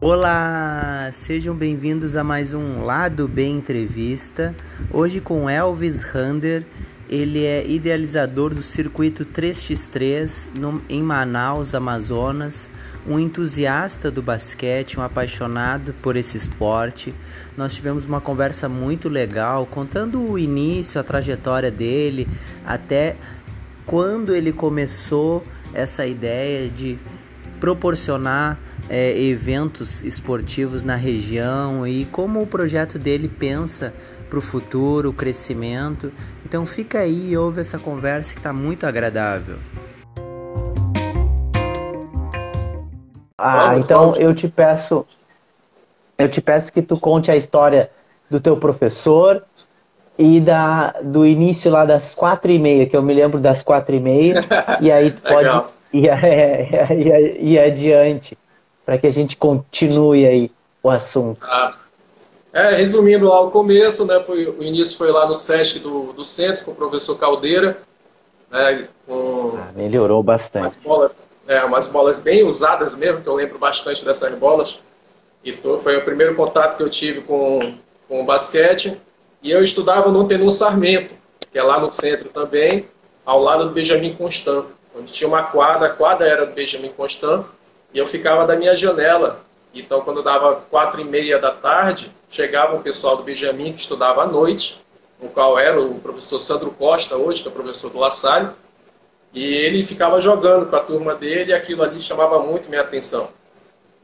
Olá, sejam bem-vindos a mais um Lado B Entrevista. Hoje com Elvis Rander, ele é idealizador do circuito 3x3 no, em Manaus, Amazonas, um entusiasta do basquete, um apaixonado por esse esporte. Nós tivemos uma conversa muito legal, contando o início, a trajetória dele, até quando ele começou essa ideia de proporcionar é, eventos esportivos na região e como o projeto dele pensa para o futuro, o crescimento. Então fica aí e ouve essa conversa que está muito agradável. Ah, então eu te peço, eu te peço que tu conte a história do teu professor e da, do início lá das quatro e meia, que eu me lembro das quatro e meia, e aí tu pode ir, ir, ir, ir adiante para que a gente continue aí o assunto. Ah. É, resumindo lá o começo, né, foi, o início foi lá no SESC do, do centro com o professor Caldeira. Né, com ah, melhorou bastante. É, umas bolas bem usadas mesmo, que eu lembro bastante dessas bolas. E tô, foi o primeiro contato que eu tive com, com o basquete. E eu estudava no Tenor Sarmento, que é lá no centro também, ao lado do Benjamin Constant, onde tinha uma quadra, a quadra era do Benjamin Constant, e eu ficava da minha janela. Então, quando dava quatro e meia da tarde, chegava o pessoal do Benjamin, que estudava à noite, o qual era o professor Sandro Costa, hoje, que é professor do La Salle, e ele ficava jogando com a turma dele e aquilo ali chamava muito minha atenção.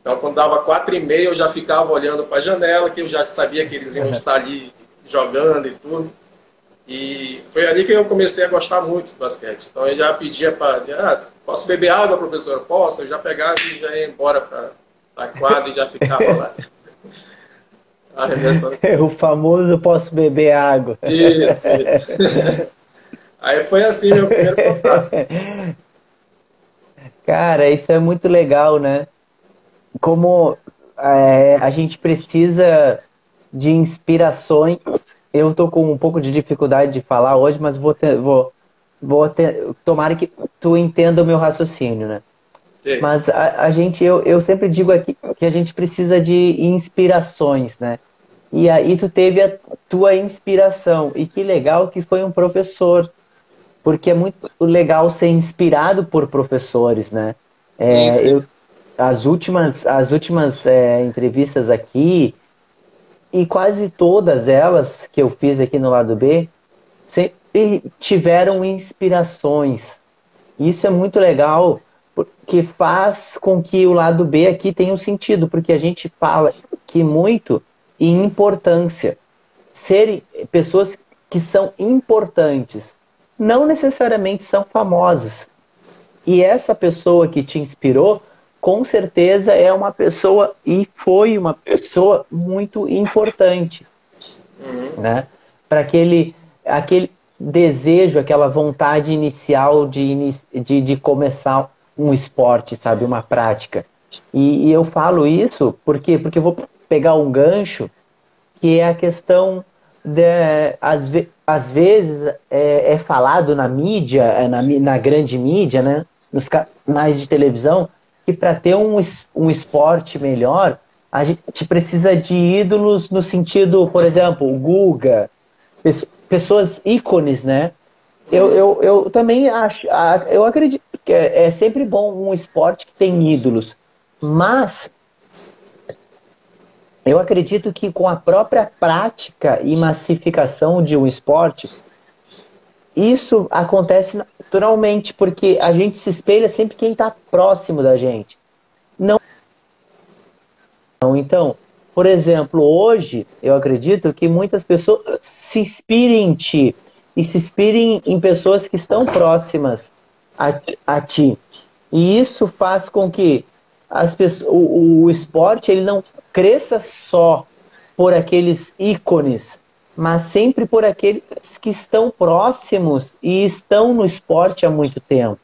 Então, quando dava quatro e meia, eu já ficava olhando para a janela, que eu já sabia que eles iam estar ali jogando e tudo. E foi ali que eu comecei a gostar muito do basquete. Então, eu já pedia para... Ah, Posso beber água, professor? Posso. Eu já pegava e já ia embora para a quadra e já ficava lá. o famoso posso beber água. Isso, isso. Aí foi assim meu primeiro contato. Cara, isso é muito legal, né? Como é, a gente precisa de inspirações. Eu tô com um pouco de dificuldade de falar hoje, mas vou, ter, vou vou ter, tomara que tu entenda o meu raciocínio, né? Sim. Mas a, a, gente, eu, eu sempre digo aqui que a gente precisa de inspirações, né? E aí tu teve a tua inspiração. E que legal que foi um professor. Porque é muito legal ser inspirado por professores, né? É, sim, sim. Eu, as últimas, as últimas é, entrevistas aqui, e quase todas elas que eu fiz aqui no lado B, tiveram inspirações. Isso é muito legal, porque faz com que o lado B aqui tenha um sentido, porque a gente fala que muito em importância. Serem pessoas que são importantes, não necessariamente são famosas. E essa pessoa que te inspirou, com certeza é uma pessoa e foi uma pessoa muito importante, uhum. né? Para aquele aquele desejo, aquela vontade inicial de, de, de começar um esporte, sabe? Uma prática. E, e, eu falo isso porque, porque eu vou pegar um gancho que é a questão de, às, às vezes é, é falado na mídia, é, na, na grande mídia, né? Nos canais de televisão, que para ter um, um esporte melhor, a gente precisa de ídolos no sentido, por exemplo, o Guga, pessoas ícones, né? Eu, eu, eu também acho, eu acredito que é, é sempre bom um esporte que tem ídolos, mas eu acredito que com a própria prática e massificação de um esporte, isso acontece naturalmente, porque a gente se espelha sempre quem está próximo da gente. Não. Então, por exemplo, hoje eu acredito que muitas pessoas se inspirem em ti e se inspirem em pessoas que estão próximas a, a ti. E isso faz com que as pessoas, o, o esporte ele não cresça só por aqueles ícones, mas sempre por aqueles que estão próximos e estão no esporte há muito tempo.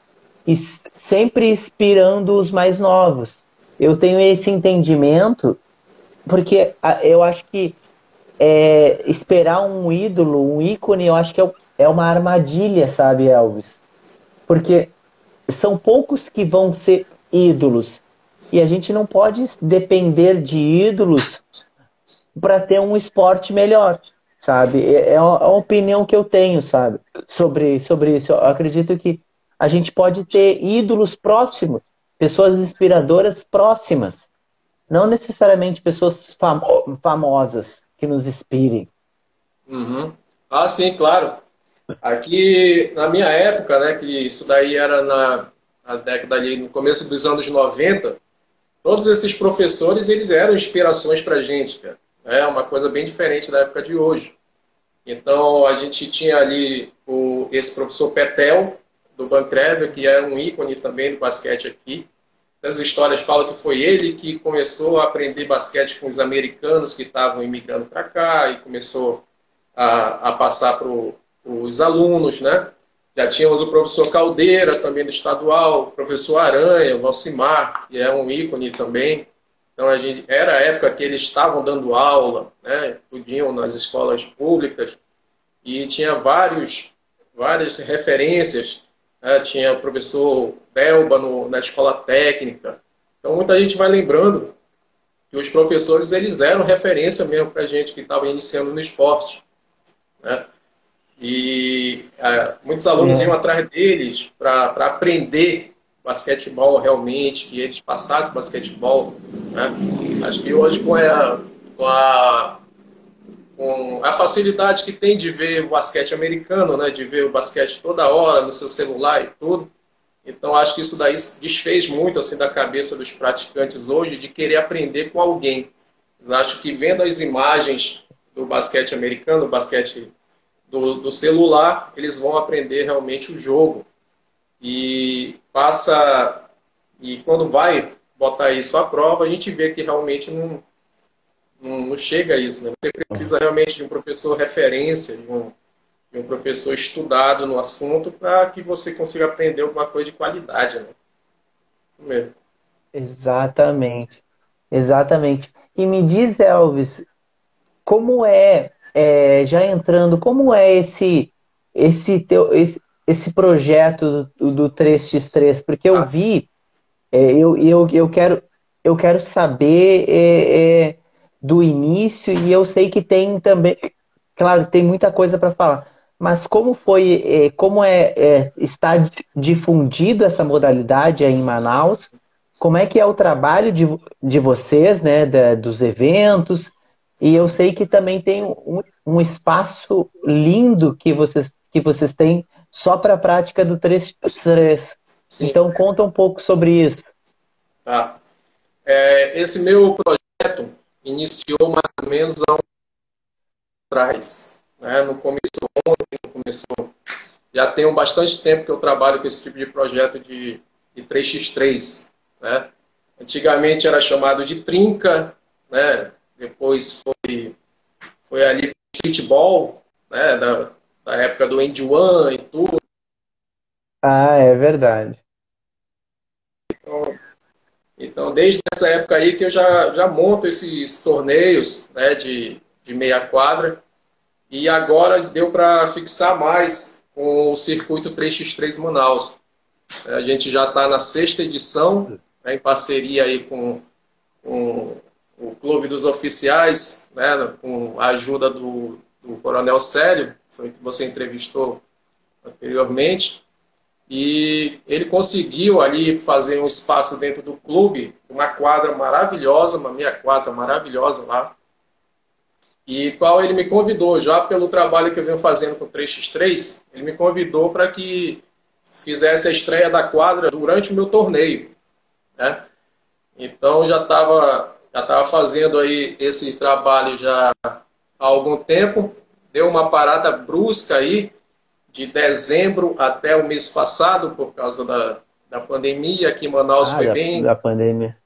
E sempre inspirando os mais novos. Eu tenho esse entendimento porque eu acho que é, esperar um ídolo, um ícone, eu acho que é, é uma armadilha, sabe, Elvis? Porque são poucos que vão ser ídolos. E a gente não pode depender de ídolos para ter um esporte melhor, sabe? É, é uma opinião que eu tenho, sabe? Sobre, sobre isso. Eu acredito que a gente pode ter ídolos próximos, pessoas inspiradoras próximas. Não necessariamente pessoas famo famosas que nos inspirem. Uhum. Ah, sim, claro. Aqui, na minha época, né, que isso daí era na, na década ali, no começo dos anos 90, todos esses professores, eles eram inspirações para a gente, cara. É uma coisa bem diferente da época de hoje. Então, a gente tinha ali o, esse professor Petel, do Bancrever, que é um ícone também do basquete aqui. As histórias falam que foi ele que começou a aprender basquete com os americanos que estavam imigrando para cá e começou a, a passar para os alunos, né? Já tínhamos o professor Caldeira, também do estadual, o professor Aranha, o Valcimar, que é um ícone também. Então, a gente, era a época que eles estavam dando aula, né? Podiam nas escolas públicas, e tinha vários, várias referências. Né? Tinha o professor Belba no, na escola técnica. Então, muita gente vai lembrando que os professores eles eram referência mesmo para a gente que estava iniciando no esporte. Né? E é, muitos alunos é. iam atrás deles para aprender basquetebol realmente, e eles passassem basquetebol. Né? Acho que hoje com a, com a, com a facilidade que tem de ver o basquete americano, né? de ver o basquete toda hora no seu celular e tudo, então acho que isso daí desfez muito assim da cabeça dos praticantes hoje de querer aprender com alguém. Eu acho que vendo as imagens do basquete americano, do basquete do, do celular, eles vão aprender realmente o jogo. E passa. E quando vai botar isso à prova, a gente vê que realmente não, não, chega a isso. Né? Você precisa realmente de um professor referência, de um, de um professor estudado no assunto, para que você consiga aprender alguma coisa de qualidade. Né? Isso mesmo. Exatamente. Exatamente. E me diz, Elvis, como é é, já entrando, como é esse esse teu esse, esse projeto do, do 3x3? Porque eu vi, é, eu, eu, eu, quero, eu quero saber é, é, do início e eu sei que tem também, claro, tem muita coisa para falar. Mas como foi, é, como é, é, está difundido essa modalidade aí em Manaus? Como é que é o trabalho de, de vocês, né, da, dos eventos? E eu sei que também tem um, um espaço lindo que vocês, que vocês têm só para a prática do 3x3. Então, conta um pouco sobre isso. Tá. É, esse meu projeto iniciou mais ou menos há um atrás. Né? Não começou ontem, não começou. Já tem bastante tempo que eu trabalho com esse tipo de projeto de, de 3x3. Né? Antigamente era chamado de trinca, né? Depois foi, foi ali streetball, né, da, da época do End One e tudo. Ah, é verdade. Então, então, desde essa época aí que eu já, já monto esses torneios né, de, de meia quadra. E agora deu para fixar mais com o circuito 3x3 Manaus. A gente já está na sexta edição, né, em parceria aí com, com o Clube dos Oficiais, né, com a ajuda do, do Coronel Célio, foi que você entrevistou anteriormente, e ele conseguiu ali fazer um espaço dentro do clube, uma quadra maravilhosa, uma meia quadra maravilhosa lá, e qual ele me convidou, já pelo trabalho que eu venho fazendo com 3x3, ele me convidou para que fizesse a estreia da quadra durante o meu torneio. Né? Então já estava já estava fazendo aí esse trabalho já há algum tempo, deu uma parada brusca aí, de dezembro até o mês passado, por causa da, da pandemia, aqui em Manaus ah, foi da, bem... Da pandemia.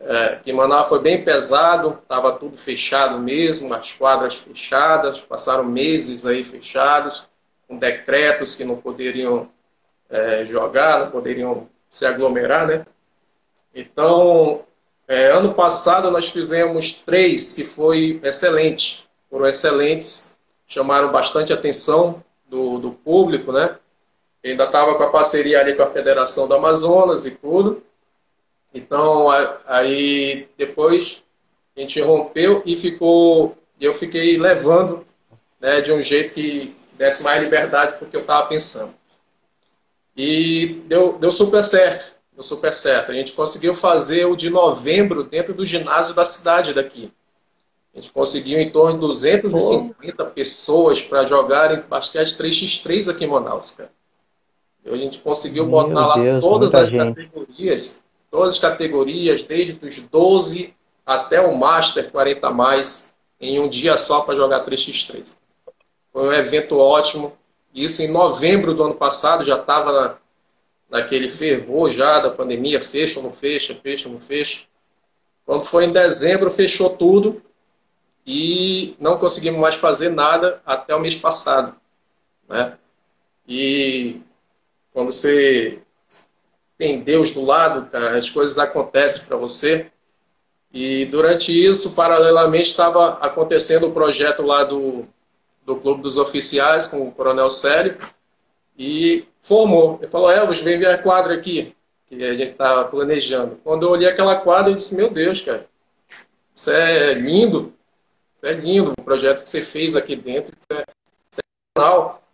É, aqui em Manaus foi bem pesado, estava tudo fechado mesmo, as quadras fechadas, passaram meses aí fechados, com decretos que não poderiam é, jogar, não poderiam se aglomerar, né? Então, É, ano passado nós fizemos três que foi excelente, foram excelentes, chamaram bastante atenção do, do público, né? ainda estava com a parceria ali com a Federação do Amazonas e tudo. Então, aí depois a gente rompeu e ficou, eu fiquei levando né, de um jeito que desse mais liberdade porque eu estava pensando. E deu, deu super certo, deu super certo. A gente conseguiu fazer o de novembro dentro do ginásio da cidade daqui. A gente conseguiu em torno de 250 Pô. pessoas para jogarem basquete 3x3 aqui em Manaus, cara. A gente conseguiu Meu botar lá Deus, todas as gente. categorias, todas as categorias, desde os 12 até o Master 40 mais, em um dia só para jogar 3x3. Foi um evento ótimo. Isso em novembro do ano passado já estava na, naquele fervor já da pandemia, fecha ou não fecha, fecha ou não fecha. Quando foi em dezembro, fechou tudo e não conseguimos mais fazer nada até o mês passado. Né? E quando você tem Deus do lado, cara, as coisas acontecem para você. E durante isso, paralelamente, estava acontecendo o projeto lá do, do Clube dos Oficiais com o Coronel Célio. E formou. Ele falou, Elvis, vem ver a quadra aqui, que a gente estava planejando. Quando eu olhei aquela quadra, eu disse, meu Deus, cara, isso é lindo. Isso é lindo o projeto que você fez aqui dentro. Isso é, isso é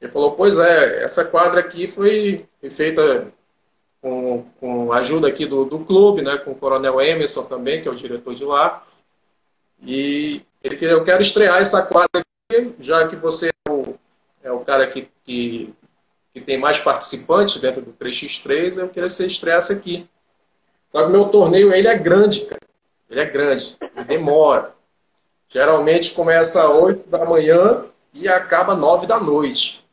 ele falou, pois é, essa quadra aqui foi, feita com, com ajuda aqui do, do clube, né, com o Coronel Emerson também, que é o diretor de lá. E ele queria, eu quero estrear essa quadra aqui, já que você é o, é o cara que, que, que tem mais participantes dentro do 3x3, eu queria que você estreasse aqui. Só que o meu torneio, ele é grande, cara. Ele é grande, ele demora. Geralmente começa às 8 da manhã e acaba 9 da noite.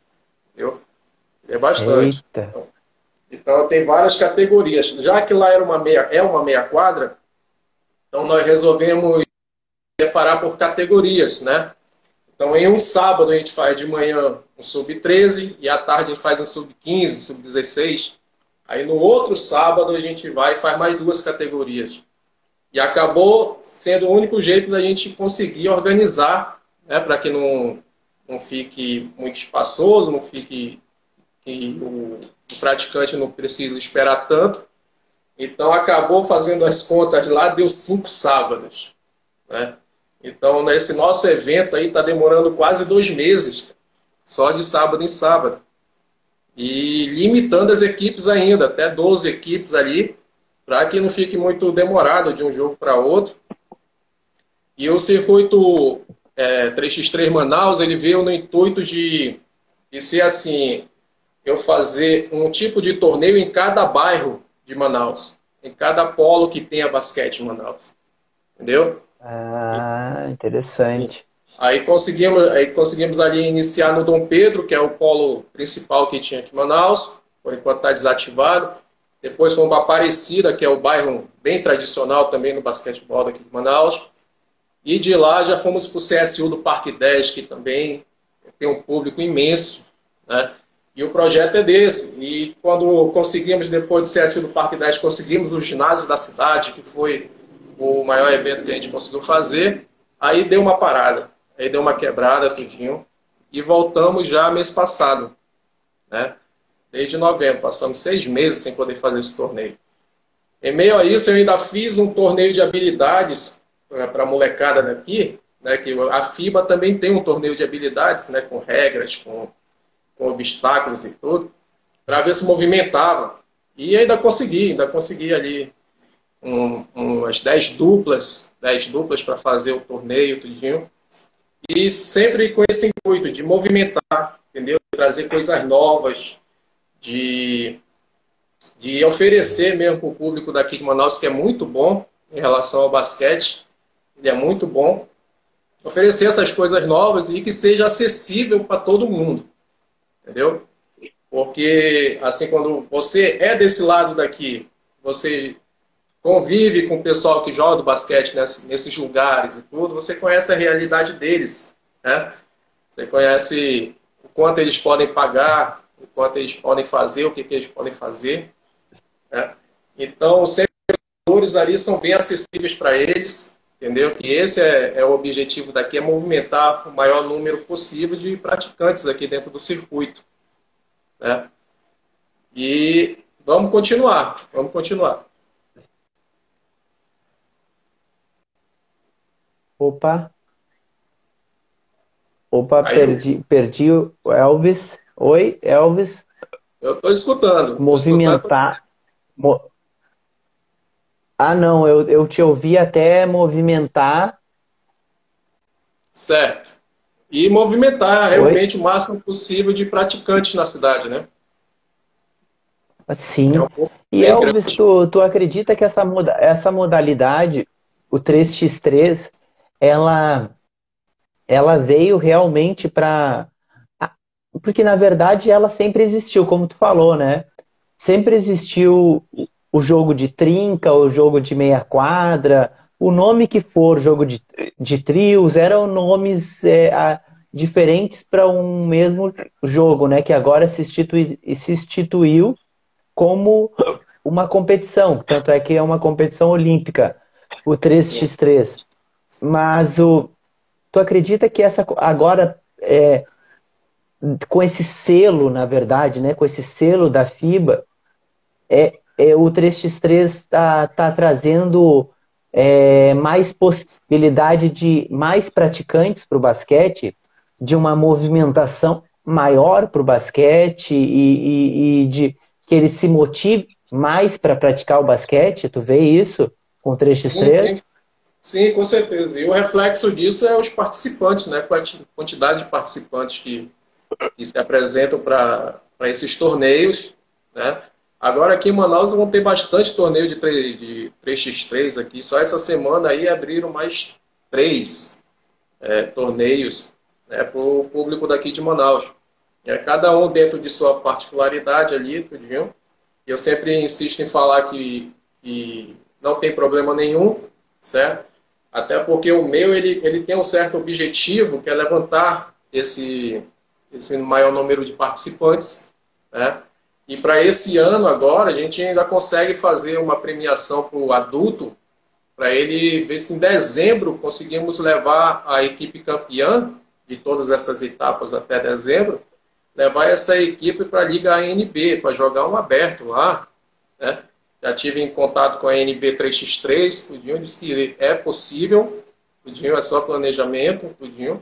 Entendeu? É bastante. Então, então, tem várias categorias. Já que lá era uma meia, é uma meia quadra, então nós resolvemos separar por categorias, né? Então, em um sábado a gente faz de manhã um sub-13 e à tarde a gente faz um sub-15, sub-16. Aí no outro sábado a gente vai e faz mais duas categorias. E acabou sendo o único jeito da gente conseguir organizar, né, para que não, não fique muito espaçoso, não fique que o, o praticante não precisa esperar tanto. Então acabou fazendo as contas lá, deu cinco sábados. Né? Então nesse nosso evento aí está demorando quase dois meses, só de sábado em sábado. E limitando as equipes ainda, até 12 equipes ali, para que não fique muito demorado de um jogo para outro. E o circuito é, 3x3 Manaus, ele veio no intuito de, de ser assim, eu fazer um tipo de torneio em cada bairro de Manaus, em cada polo que tenha basquete em Manaus. Entendeu? Ah, interessante. Aí conseguimos, aí conseguimos ali iniciar no Dom Pedro, que é o polo principal que tinha aqui em Manaus, por enquanto está desativado. Depois fomos para Aparecida, que é o bairro bem tradicional também no basquetebol daqui de Manaus. E de lá já fomos para o CSU do Parque 10, que também tem um público imenso. Né? E o projeto é desse. E quando conseguimos, depois do CSU do Parque 10, conseguimos o ginásio da cidade, que foi o maior evento que a gente conseguiu fazer, aí deu uma parada. Aí deu uma quebrada, tudinho. E voltamos já mês passado. Né? Desde novembro. Passamos seis meses sem poder fazer esse torneio. Em meio a isso, eu ainda fiz um torneio de habilidades para a molecada daqui, né, que a FIBA também tem um torneio de habilidades, né, com regras, com, com obstáculos e tudo, para ver se movimentava. E ainda consegui, ainda consegui ali um, umas 10 duplas, 10 duplas para fazer o torneio, tudinho. E sempre com esse intuito de movimentar, entendeu? Trazer coisas novas, de, de oferecer mesmo para o público daqui de Manaus, que é muito bom em relação ao basquete, ele é muito bom. Oferecer essas coisas novas e que seja acessível para todo mundo. Entendeu? Porque, assim, quando você é desse lado daqui, você convive com o pessoal que joga do basquete nesses lugares e tudo, você conhece a realidade deles. Né? Você conhece o quanto eles podem pagar, o quanto eles podem fazer, o que, que eles podem fazer. Né? Então, sempre valores ali são bem acessíveis para eles, entendeu? Que esse é, é, o objetivo daqui, é movimentar o maior número possível de praticantes aqui dentro do circuito. Né? E vamos continuar, vamos continuar. Opa. Opa, perdi, perdi o Elvis. Oi, Elvis. Eu estou escutando. Movimentar. Mo... Ah, não, eu, eu te ouvi até movimentar. Certo. E movimentar realmente Oi? o máximo possível de praticantes na cidade, né? Sim. É um e Elvis, tu, tu acredita que essa, moda, essa modalidade, o 3x3, ela, ela veio realmente para. Porque, na verdade, ela sempre existiu, como tu falou, né? Sempre existiu o jogo de trinca, o jogo de meia quadra, o nome que for, jogo de, de trios, eram nomes é, a, diferentes para um mesmo jogo, né? Que agora se, institui, se instituiu como uma competição. Tanto é que é uma competição olímpica, o 3x3. Mas o, tu acredita que essa agora é, com esse selo, na verdade, né, com esse selo da FIBA, é, é o 3x3 está tá trazendo é, mais possibilidade de mais praticantes para o basquete, de uma movimentação maior para o basquete e, e, e, de que ele se motive mais para praticar o basquete. Tu vê isso com o 3x3? Sim, sim. Sim, com certeza. E o reflexo disso é os participantes, né? A quantidade de participantes que, que se apresentam para esses torneios, né? Agora aqui em Manaus vão ter bastante torneio de, 3, de 3x3 aqui. Só essa semana aí abriram mais três é, torneios né, para o público daqui de Manaus. É, cada um dentro de sua particularidade ali, tudinho. Eu sempre insisto em falar que, que não tem problema nenhum, certo? Até porque o meu ele, ele tem um certo objetivo, que é levantar esse, esse maior número de participantes. Né? E para esse ano agora, a gente ainda consegue fazer uma premiação para o adulto, para ele ver se em dezembro conseguimos levar a equipe campeã de todas essas etapas até dezembro, levar essa equipe para a Liga ANB, para jogar um aberto lá. Né? Já tive em contato com a NB 3x3, tudinho, disse que é possível, tudinho, é só planejamento, tudinho.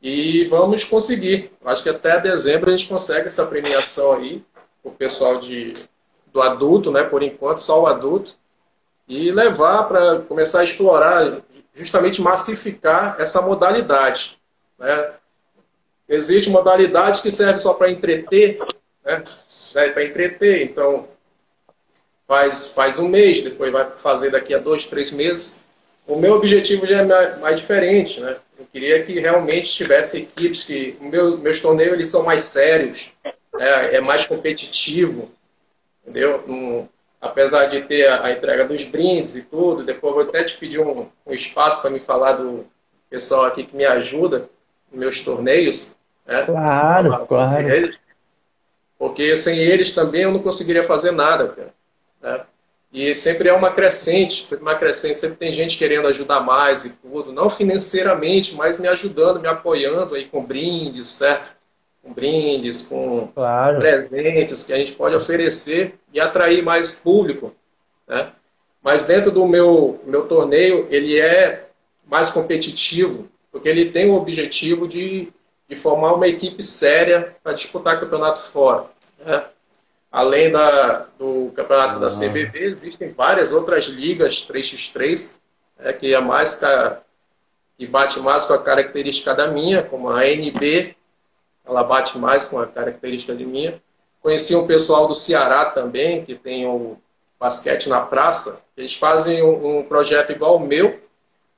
E vamos conseguir. Acho que até dezembro a gente consegue essa premiação aí, o pessoal de, do adulto, né? Por enquanto, só o adulto. E levar para começar a explorar, justamente massificar essa modalidade. Né? Existe modalidade que serve só para entreter, né? Para entreter, então faz, faz um mês, depois vai fazer daqui a dois, três meses. O meu objetivo já é mais, mais diferente, né? Eu queria que realmente tivesse equipes que... Meu, meus torneios eles são mais sérios, né? é mais competitivo, entendeu? Um, apesar de ter a, a, entrega dos brindes e tudo, depois vou até te pedir um, um espaço para me falar do pessoal aqui que me ajuda nos meus torneios. Né? Claro, claro. Porque sem eles também eu não conseguiria fazer nada, cara. Né? E sempre é uma crescente, uma crescente, sempre tem gente querendo ajudar mais e tudo, não financeiramente, mas me ajudando, me apoiando aí com brindes, certo? Com brindes, com claro. presentes que a gente pode oferecer e atrair mais público, né? Mas dentro do meu, meu torneio, ele é mais competitivo, porque ele tem o objetivo de, de formar uma equipe séria para disputar campeonato fora. Né? Além da, do campeonato ah. da CBB, existem várias outras ligas 3x3, é, que é mais que bate mais com a característica da minha, como a NB, ela bate mais com a característica de minha. Conheci um pessoal do Ceará também, que tem o basquete na praça. Eles fazem um, um projeto igual o meu,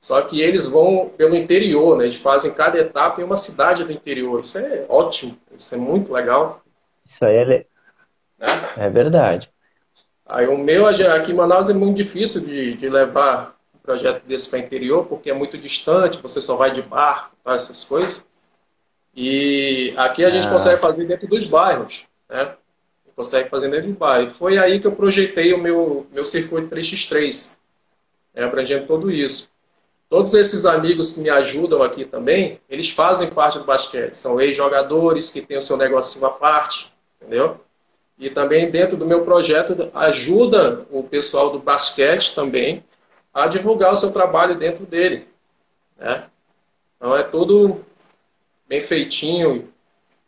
só que eles vão pelo interior, né? Eles fazem cada etapa em uma cidade do interior. Isso é ótimo, isso é muito legal. Isso aí é, né? É verdade. Aí o meu aqui em Manaus é muito difícil de, de levar um projeto desse para o interior, porque é muito distante, você só vai de barco, tá, essas coisas. E aqui a gente ah. consegue fazer dentro dos bairros, né? Consegue fazer dentro do bairro. Foi aí que eu projetei o meu, meu circuito 3x3. é abrangendo tudo isso. Todos esses amigos que me ajudam aqui também, eles fazem parte do basquete. São ex-jogadores que têm o seu negocinho à parte, entendeu? E também dentro do meu projeto ajuda o pessoal do basquete também a divulgar o seu trabalho dentro dele. Né? Então é tudo bem feitinho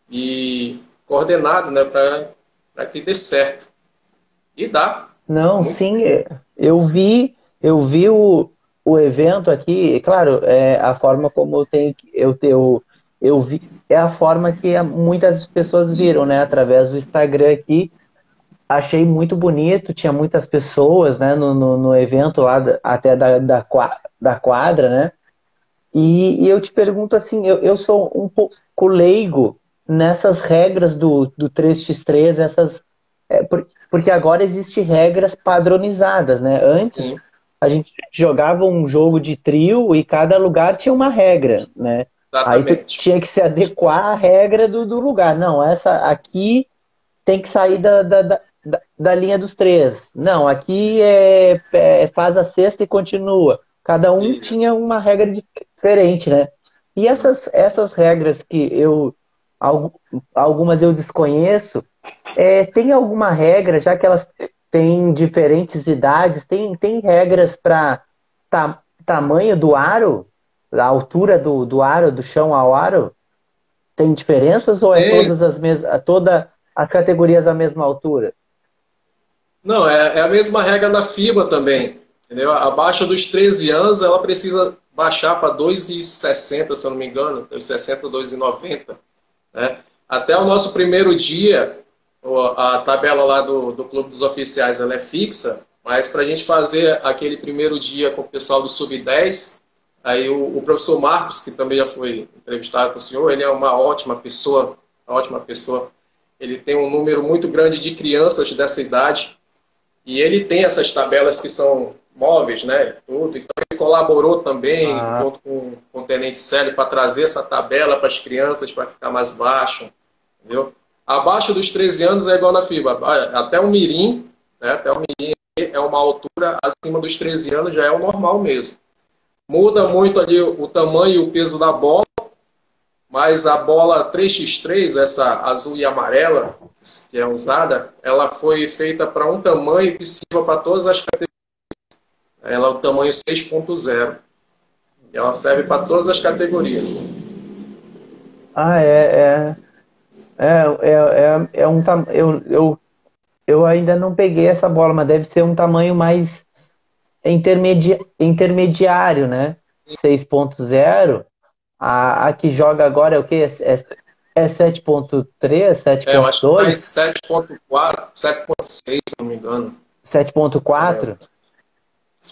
e coordenado né, para que dê certo. E dá. Não, sim, eu vi, eu vi o, o evento aqui, claro, é a forma como eu tenho eu, eu, eu vi, é a forma que muitas pessoas viram, né, através do Instagram aqui. Achei muito bonito, tinha muitas pessoas, né, no, no, no evento lá, até da, da, da quadra, né, e, e, eu te pergunto assim, eu, eu sou um pouco leigo nessas regras do, do 3x3, essas, é, por, porque agora existem regras padronizadas, né? Antes Sim. a gente jogava um jogo de trio e cada lugar tinha uma regra, né? Exatamente. Aí tu tinha que se adequar à regra do, do lugar. Não, essa aqui tem que sair da, da, da, da linha dos três. Não, aqui é, é, faz a sexta e continua. Cada um Sim. tinha uma regra diferente, né? E essas, essas regras que eu algumas eu desconheço, é, tem alguma regra, já que elas têm diferentes idades, tem, tem regras para ta, tamanho do aro, a altura do, do aro, do chão ao aro? Tem diferenças ou é, todas as mesmas, toda as categorias a mesma altura? Não, é, é a mesma regra da FIBA também. Entendeu? Abaixo dos 13 anos, ela precisa baixar para 2,60, se eu não me engano, 2,60, 2,90. Né? Até o nosso primeiro dia, a tabela lá do, do Clube dos Oficiais ela é fixa, mas para a gente fazer aquele primeiro dia com o pessoal do Sub-10, aí o, o, professor Marcos, que também já foi entrevistado com o senhor, ele é uma ótima pessoa, uma ótima pessoa. Ele tem um número muito grande de crianças dessa idade e ele tem essas tabelas que são móveis, né? Tudo. Então ele colaborou também ah. junto com, com o Tenente Célio para trazer essa tabela para as crianças para ficar mais baixo, entendeu? Abaixo dos 13 anos é igual na FIBA, até o mirim, né? Até o mirim é uma altura acima dos 13 anos já é o normal mesmo. Muda muito ali o tamanho e o peso da bola, mas a bola 3x3, essa azul e amarela que é usada, ela foi feita para um tamanho que sirva para todas as categorias ela é o tamanho 6.0. Ela serve para todas as categorias. Ah, é. É, é, é, é, é um eu, eu, eu ainda não peguei essa bola, mas deve ser um tamanho mais intermedi, intermediário, né? 6.0. A, a que joga agora é o quê? É, é 7.3, 7.2? É, eu acho que 7.4, 7.6, se não me engano. 7.4? É.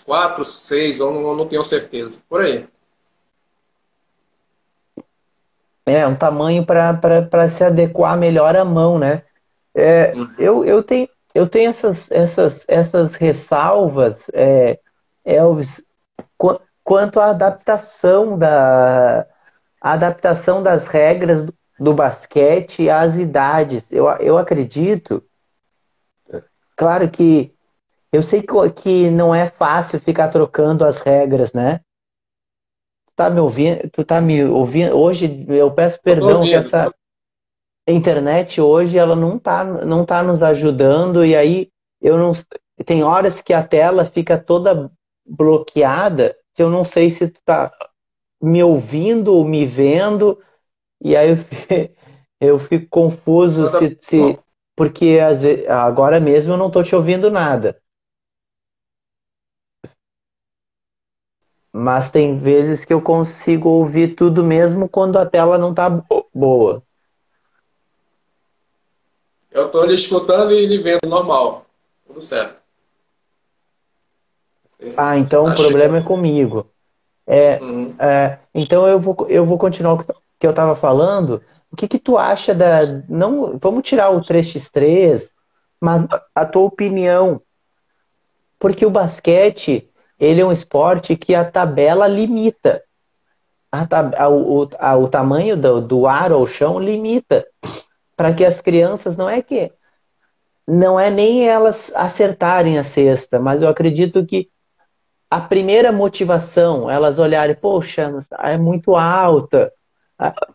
Quatro, seis, eu não, não tenho certeza. Por aí. É, um tamanho para se adequar melhor à mão, né? É, uhum. eu, eu, tenho, eu tenho essas, essas, essas ressalvas, é, Elvis, qu quanto à adaptação, da, adaptação das regras do, do basquete às idades. Eu, eu acredito, claro que eu sei que não é fácil ficar trocando as regras, né? Tá me ouvindo? Tu tá me ouvindo? Hoje eu peço perdão que essa internet hoje ela não tá, não tá nos ajudando e aí eu não tem horas que a tela fica toda bloqueada que eu não sei se tu tá me ouvindo ou me vendo e aí eu, eu fico confuso se, se porque agora mesmo eu não tô te ouvindo nada. Mas tem vezes que eu consigo ouvir tudo mesmo quando a tela não tá boa. Eu estou lhe escutando e lhe vendo normal. Tudo certo. Ah, então tá o problema chegando. é comigo. É, uhum. é, então eu vou, eu vou continuar o que eu estava falando. O que, que tu acha da. Não, vamos tirar o 3x3, mas a tua opinião. Porque o basquete ele é um esporte que a tabela limita. A a, o, a, o tamanho do, do ar ao chão limita. Para que as crianças, não é que. Não é nem elas acertarem a cesta, mas eu acredito que a primeira motivação, elas olharem, poxa, é muito alta,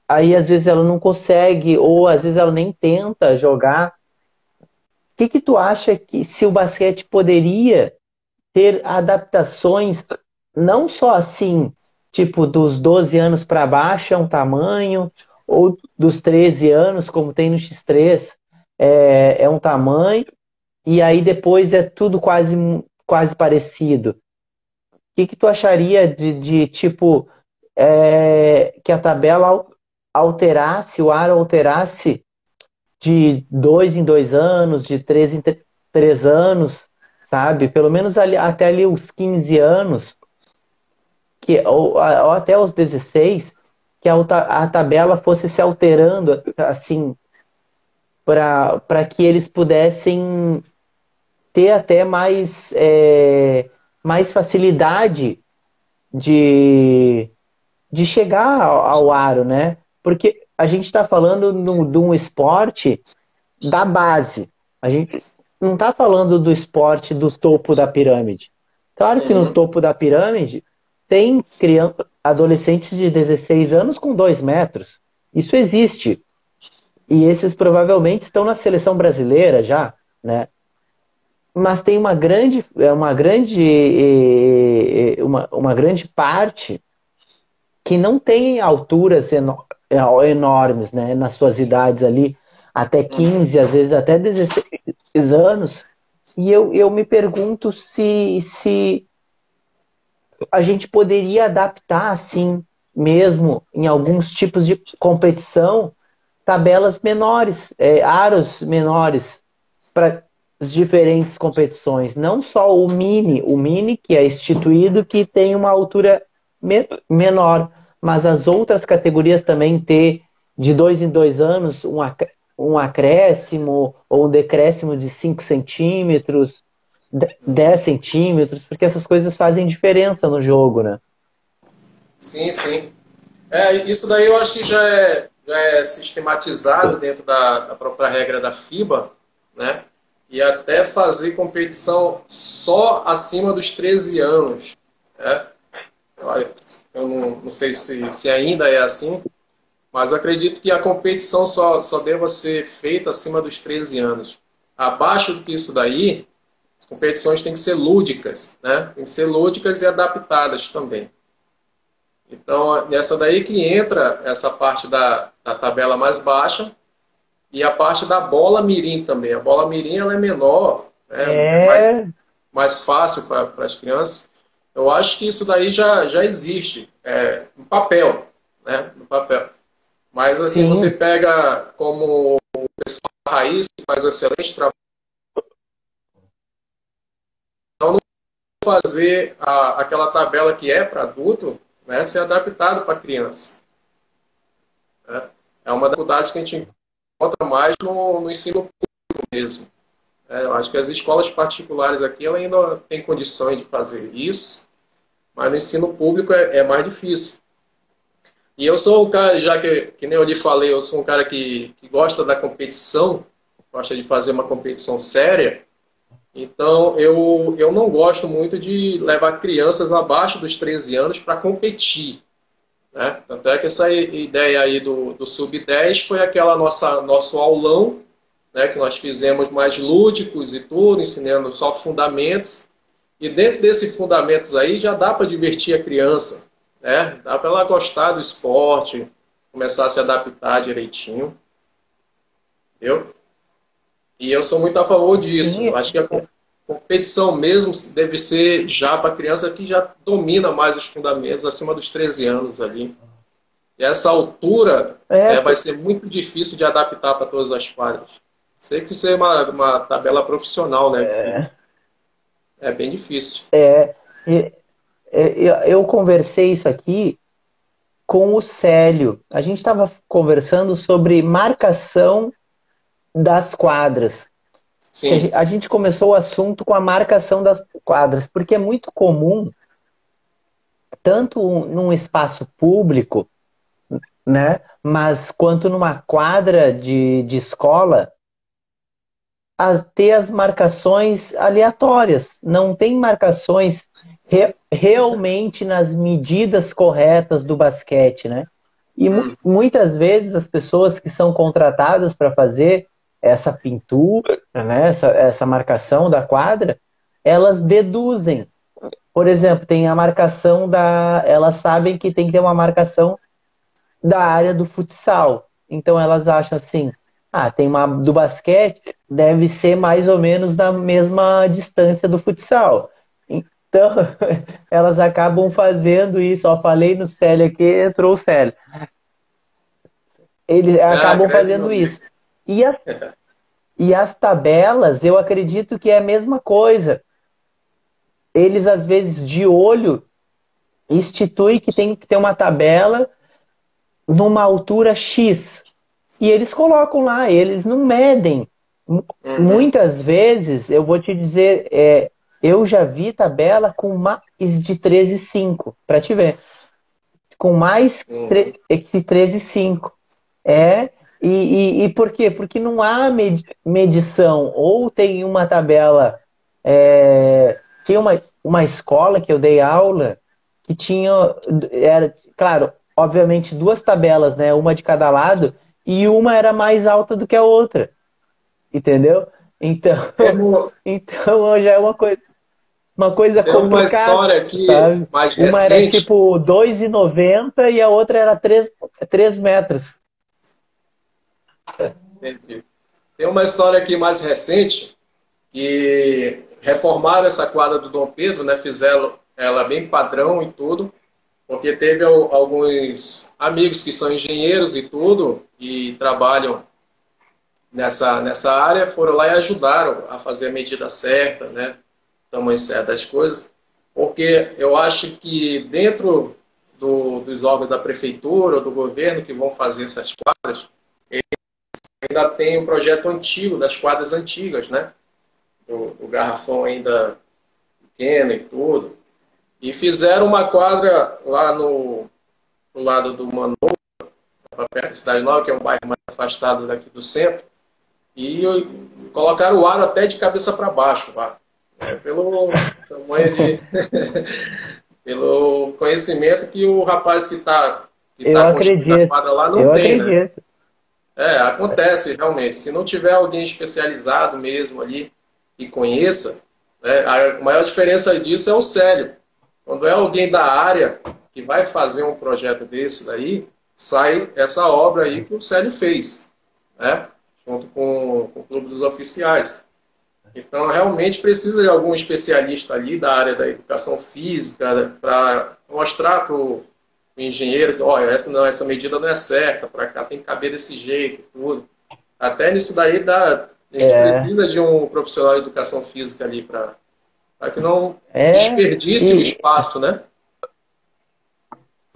aí às vezes ela não consegue, ou às vezes ela nem tenta jogar. O que, que tu acha que se o basquete poderia ter adaptações, não só assim, tipo, dos 12 anos para baixo é um tamanho, ou dos 13 anos, como tem no X3, é, é um tamanho, e aí depois é tudo quase, quase parecido que, que tu acharia de, de tipo, é, que a tabela alterasse, o ar alterasse de dois em dois anos, de três em três anos, sabe? Pelo menos ali, até ali os 15 anos, que, ou, ou até os 16, que a, a tabela fosse se alterando, assim, para que eles pudessem ter até mais é, mais facilidade de, de chegar ao, ao aro, né? Porque a gente está falando de um esporte da base. A gente não está falando do esporte do topo da pirâmide. Claro que no uhum. topo da pirâmide tem criança, adolescentes de 16 anos com 2 metros. Isso existe. E esses provavelmente estão na seleção brasileira já, né? mas tem uma grande, é uma grande, é, é, uma, uma grande parte que não tem alturas enormes, né, nas suas idades ali, até 15, às vezes até 16 anos, e eu, eu me pergunto se, se a gente poderia adaptar assim mesmo em alguns tipos de competição tabelas menores, é, aros menores, para diferentes competições, não só o mini, o mini que é instituído que tem uma altura me menor, mas as outras categorias também ter de dois em dois anos um, ac um acréscimo ou um decréscimo de 5 centímetros, 10 centímetros, porque essas coisas fazem diferença no jogo, né? Sim, sim. É, isso daí eu acho que já é, já é sistematizado dentro da, da própria regra da FIBA, né? e até fazer competição só acima dos 13 anos. Né? Eu não, não sei se, se, ainda é assim, mas acredito que a competição só, só deva ser feita acima dos 13 anos. Abaixo do que isso daí, competições têm que ser lúdicas, né? Tem que ser lúdicas e adaptadas também. Então, nessa daí que entra essa parte da, da tabela mais baixa, e a parte da bola mirim também. A bola mirim ela é menor, né? é mais, mais fácil para as crianças. Eu acho que isso daí já, já existe é, no papel, né? No papel. Mas assim, Sim. você pega como o pessoal raiz faz um excelente trabalho. Então não fazer a, aquela tabela que é para adulto, né, ser adaptado para criança. Né? É uma das dificuldades que a gente encontra mais no, no ensino público mesmo. É, eu acho que as escolas particulares aqui ainda têm condições de fazer isso, mas no ensino público é, é mais difícil. E eu sou um cara, já que, que nem eu lhe falei, eu sou um cara que, que gosta da competição, gosta de fazer uma competição séria. Então, eu, eu não gosto muito de levar crianças abaixo dos 13 anos para competir. Né? Tanto é que essa ideia aí do, do Sub-10 foi aquela nossa nosso aulão, né, que nós fizemos mais lúdicos e tudo, ensinando só fundamentos. E dentro desses fundamentos aí já dá para divertir a criança, né? Dá para ela gostar do esporte, começar a se adaptar direitinho. Entendeu? E eu sou muito a favor disso. Sim. Acho que a competição mesmo deve ser já para criança que já domina mais os fundamentos, acima dos 13 anos ali. E essa altura é, é, vai ser muito difícil de adaptar para todas as quadras. Sei que isso é uma, uma tabela profissional, né? É, é bem difícil. É, eu conversei isso aqui com o Célio. A gente estava conversando sobre marcação das quadras. Sim. A gente começou o assunto com a marcação das quadras, porque é muito comum, tanto num espaço público, né, mas quanto numa quadra de, de escola, a ter as marcações aleatórias. Não tem marcações re, realmente nas medidas corretas do basquete, né? E hum. muitas vezes as pessoas que são contratadas para fazer essa pintura, né, essa, essa marcação da quadra, elas deduzem. Por exemplo, tem a marcação da. Elas sabem que tem que ter uma marcação da área do futsal. Então elas acham assim: ah, tem uma do basquete, deve ser mais ou menos da mesma distância do futsal. Então, elas acabam fazendo isso. Ó, falei no Célio aqui, entrou o Célio. Eles ah, acabam fazendo isso. E, a, e as tabelas, eu acredito que é a mesma coisa. Eles, às vezes, de olho, instituem que tem que ter uma tabela numa altura X. E eles colocam lá, eles não medem. Uhum. Muitas vezes, eu vou te dizer, é, eu já vi tabela com mais de 13,5, para te ver. Com mais uhum. que 13,5. É, e, e, e, por quê? Porque não há medição. Ou tem uma tabela. É, tinha uma, uma escola que eu dei aula que tinha. Era, claro, obviamente, duas tabelas, né? Uma de cada lado, e uma era mais alta do que a outra. Entendeu? Então, então já é uma coisa uma coisa Tem complicada. uma história aqui sabe? mais Uma era tipo 2,90 e a outra era 3, 3 metros. Tem uma história aqui mais recente que reformaram essa quadra do Dom Pedro, né? Fizeram ela bem padrão e tudo, porque teve alguns amigos que são engenheiros e tudo e trabalham nessa, nessa área, foram lá e ajudaram a fazer a medida certa, né? tamanho certo das coisas, porque eu acho que dentro do, dos órgãos da prefeitura ou do governo que vão fazer essas quadras, ainda tem um projeto antigo, das quadras antigas, né? O, o garrafão ainda pequeno e tudo. E fizeram uma quadra lá no, no lado do Manoa, perto da Cidade Nova, que é um bairro mais afastado daqui do centro, e colocaram o aro até de cabeça para baixo lá. É, pelo tamanho de. pelo conhecimento que o rapaz que está que tá construindo a quadra lá não Eu tem. Né? Acredito. Né? É, acontece realmente. Se não tiver alguém especializado mesmo ali e conheça, né, a maior diferença disso é o sério. Quando é alguém da área que vai fazer um projeto desse daí, sai essa obra aí que o Célio fez, né? junto com, com o Clube dos Oficiais. Então, realmente precisa de algum especialista ali da área da educação física para mostrar para o engenheiro que, olha, essa, não, essa medida não é certa, para cá tem que caber desse jeito, tudo. Até nisso daí dá, a gente é. precisa de um profissional de educação física ali para que não é. desperdice e... o espaço, né?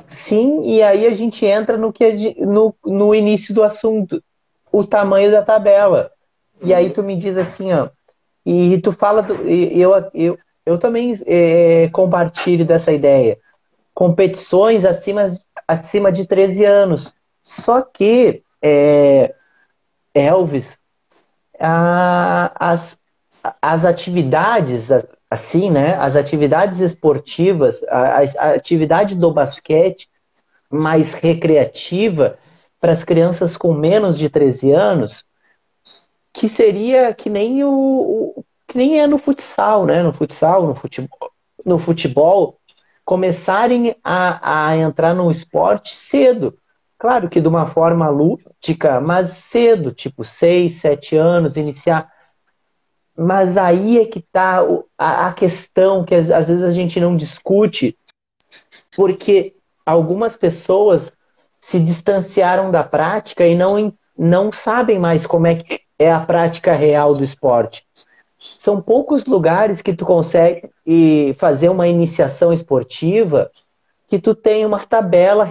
Sim, e aí a gente entra no que é no, no início do assunto, o tamanho da tabela. E aí tu me diz assim, ó, e tu fala, do, eu, eu, eu também é, compartilho dessa ideia. Competições acima, acima de 13 anos. Só que, é, Elvis, a, as, as atividades, assim, né? As atividades esportivas, a, a atividade do basquete mais recreativa para as crianças com menos de 13 anos, que seria que nem o, o, que nem é no futsal, né? No futsal, no futebol, no futebol começarem a, a entrar no esporte cedo. Claro que de uma forma lúdica, mas cedo, tipo seis, sete anos, iniciar. Mas aí é que está a, questão que às, vezes a gente não discute, porque algumas pessoas se distanciaram da prática e não, não sabem mais como é que é a prática real do esporte. São poucos lugares que tu consegue fazer uma iniciação esportiva que tu tenha uma tabela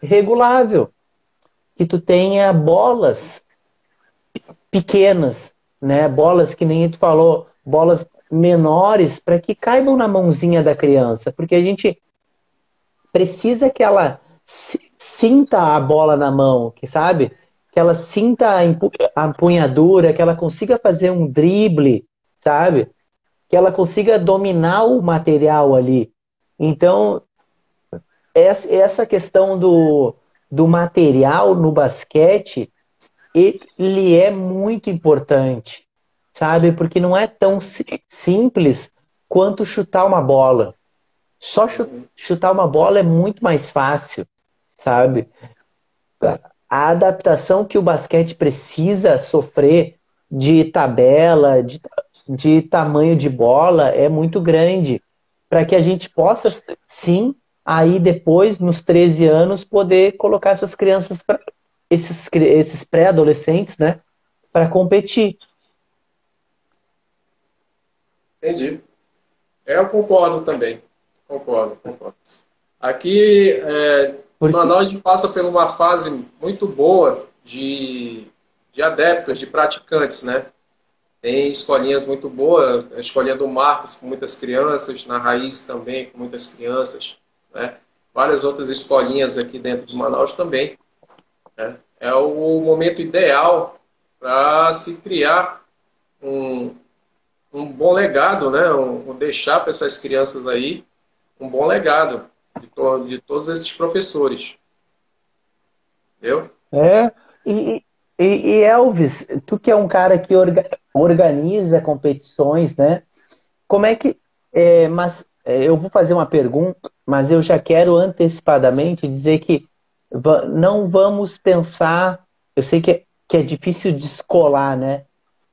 regulável, que tu tenha bolas pequenas, né? Bolas que nem tu falou, bolas menores para que caibam na mãozinha da criança, porque a gente precisa que ela sinta a bola na mão, que sabe? que ela sinta a empunhadura, que ela consiga fazer um drible, sabe? Que ela consiga dominar o material ali. Então, essa questão do, do material no basquete, ele é muito importante, sabe? Porque não é tão simples quanto chutar uma bola. Só chutar uma bola é muito mais fácil, sabe? A adaptação que o basquete precisa sofrer de tabela, de, de tamanho de bola é muito grande para que a gente possa, sim, aí depois, nos 13 anos, poder colocar essas crianças, pra, esses, esses pré-adolescentes, né, para competir. Entendi. É, eu concordo também. Concordo, concordo. Aqui, é, Porque... Manaus, a gente passa por uma fase muito boa de, de adeptos, de praticantes, né? Tem escolinhas muito boas, a escolinha do Marcos com muitas crianças, na Raiz também com muitas crianças, né? Várias outras escolinhas aqui dentro de Manaus também. Né? É o momento ideal para se criar um, um bom legado, né? Um, um deixar para essas crianças aí um bom legado de, to de todos esses professores. Entendeu? É, e, e, e, Elvis, tu que é um cara que orga, organiza competições, né? Como é que. É, mas é, eu vou fazer uma pergunta, mas eu já quero antecipadamente dizer que não vamos pensar. Eu sei que é, que é difícil descolar, né?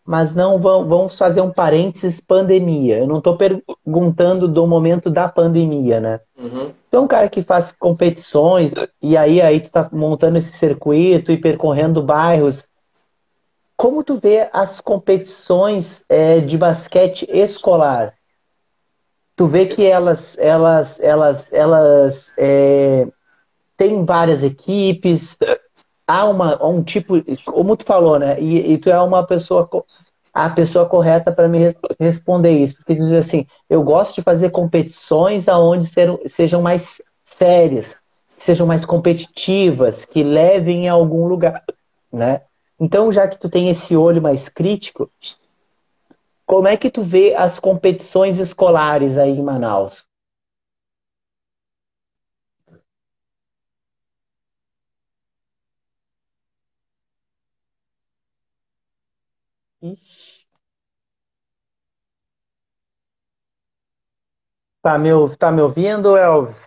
Mas não vamos fazer um parênteses pandemia. Eu não estou perguntando do momento da pandemia, né? Uhum. Então, um cara que faz competições e aí aí tu tá montando esse circuito e percorrendo bairros, como tu vê as competições é, de basquete escolar? Tu vê que elas elas elas elas é, têm várias equipes, há uma, um tipo, como tu falou, né? E, e tu é uma pessoa, a pessoa correta para me responder isso, porque tu diz assim, eu gosto de fazer competições aonde ser, sejam mais sérias, sejam mais competitivas, que levem a algum lugar, né? Então, já que tu tem esse olho mais crítico, como é que tu vê as competições escolares aí em Manaus? Tá me, tá me ouvindo, Elvis?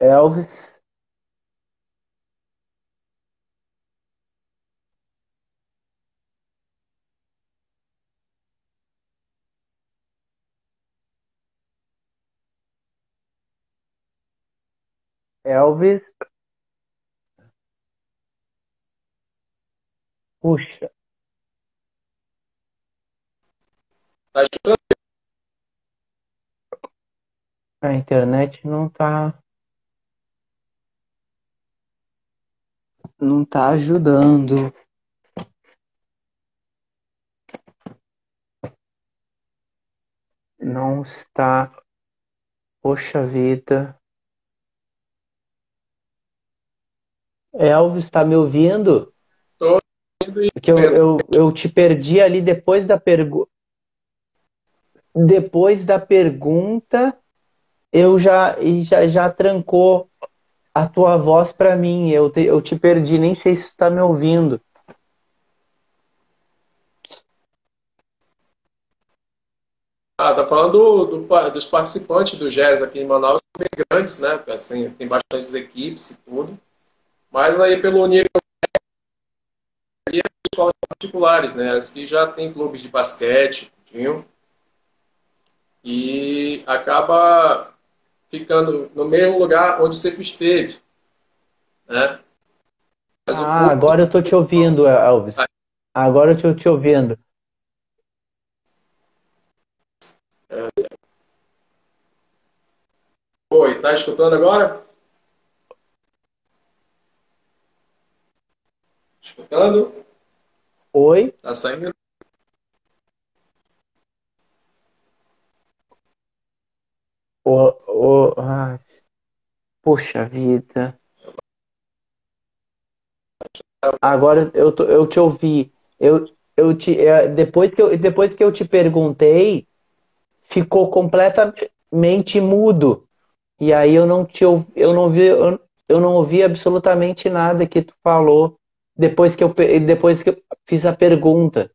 Elvis? Elvis. Puxa. Tá escutando? A internet não tá. Não tá ajudando. Não está. Poxa vida. Elvis, está me ouvindo? Estou ouvindo. Porque eu, eu, eu te perdi ali depois da pergunta. Depois da pergunta, eu já, já, já trancou a tua voz para mim. Eu te, eu te perdi, nem sei se tu está me ouvindo. Ah, tá falando do, do, dos participantes do Jazz aqui em Manaus, bem grandes, né? Assim, tem bastantes equipes e tudo. Mas aí pelo nível escolas particulares, né? As que já tem clubes de basquete, tinham, e acaba ficando no mesmo lugar onde sempre esteve, né? Mas ah, agora eu tô te ouvindo, Elvis. Agora eu tô te ouvindo. É... Oi, tá escutando agora? Escutando? Oi? Tá saindo? O, o, ai, poxa vida. Agora eu, eu te ouvi. Eu, eu te, é, depois, que eu, depois que eu te perguntei, ficou completamente mudo. E aí eu não te eu não vi, eu, eu não ouvi absolutamente nada que tu falou depois que eu, depois que eu fiz a pergunta.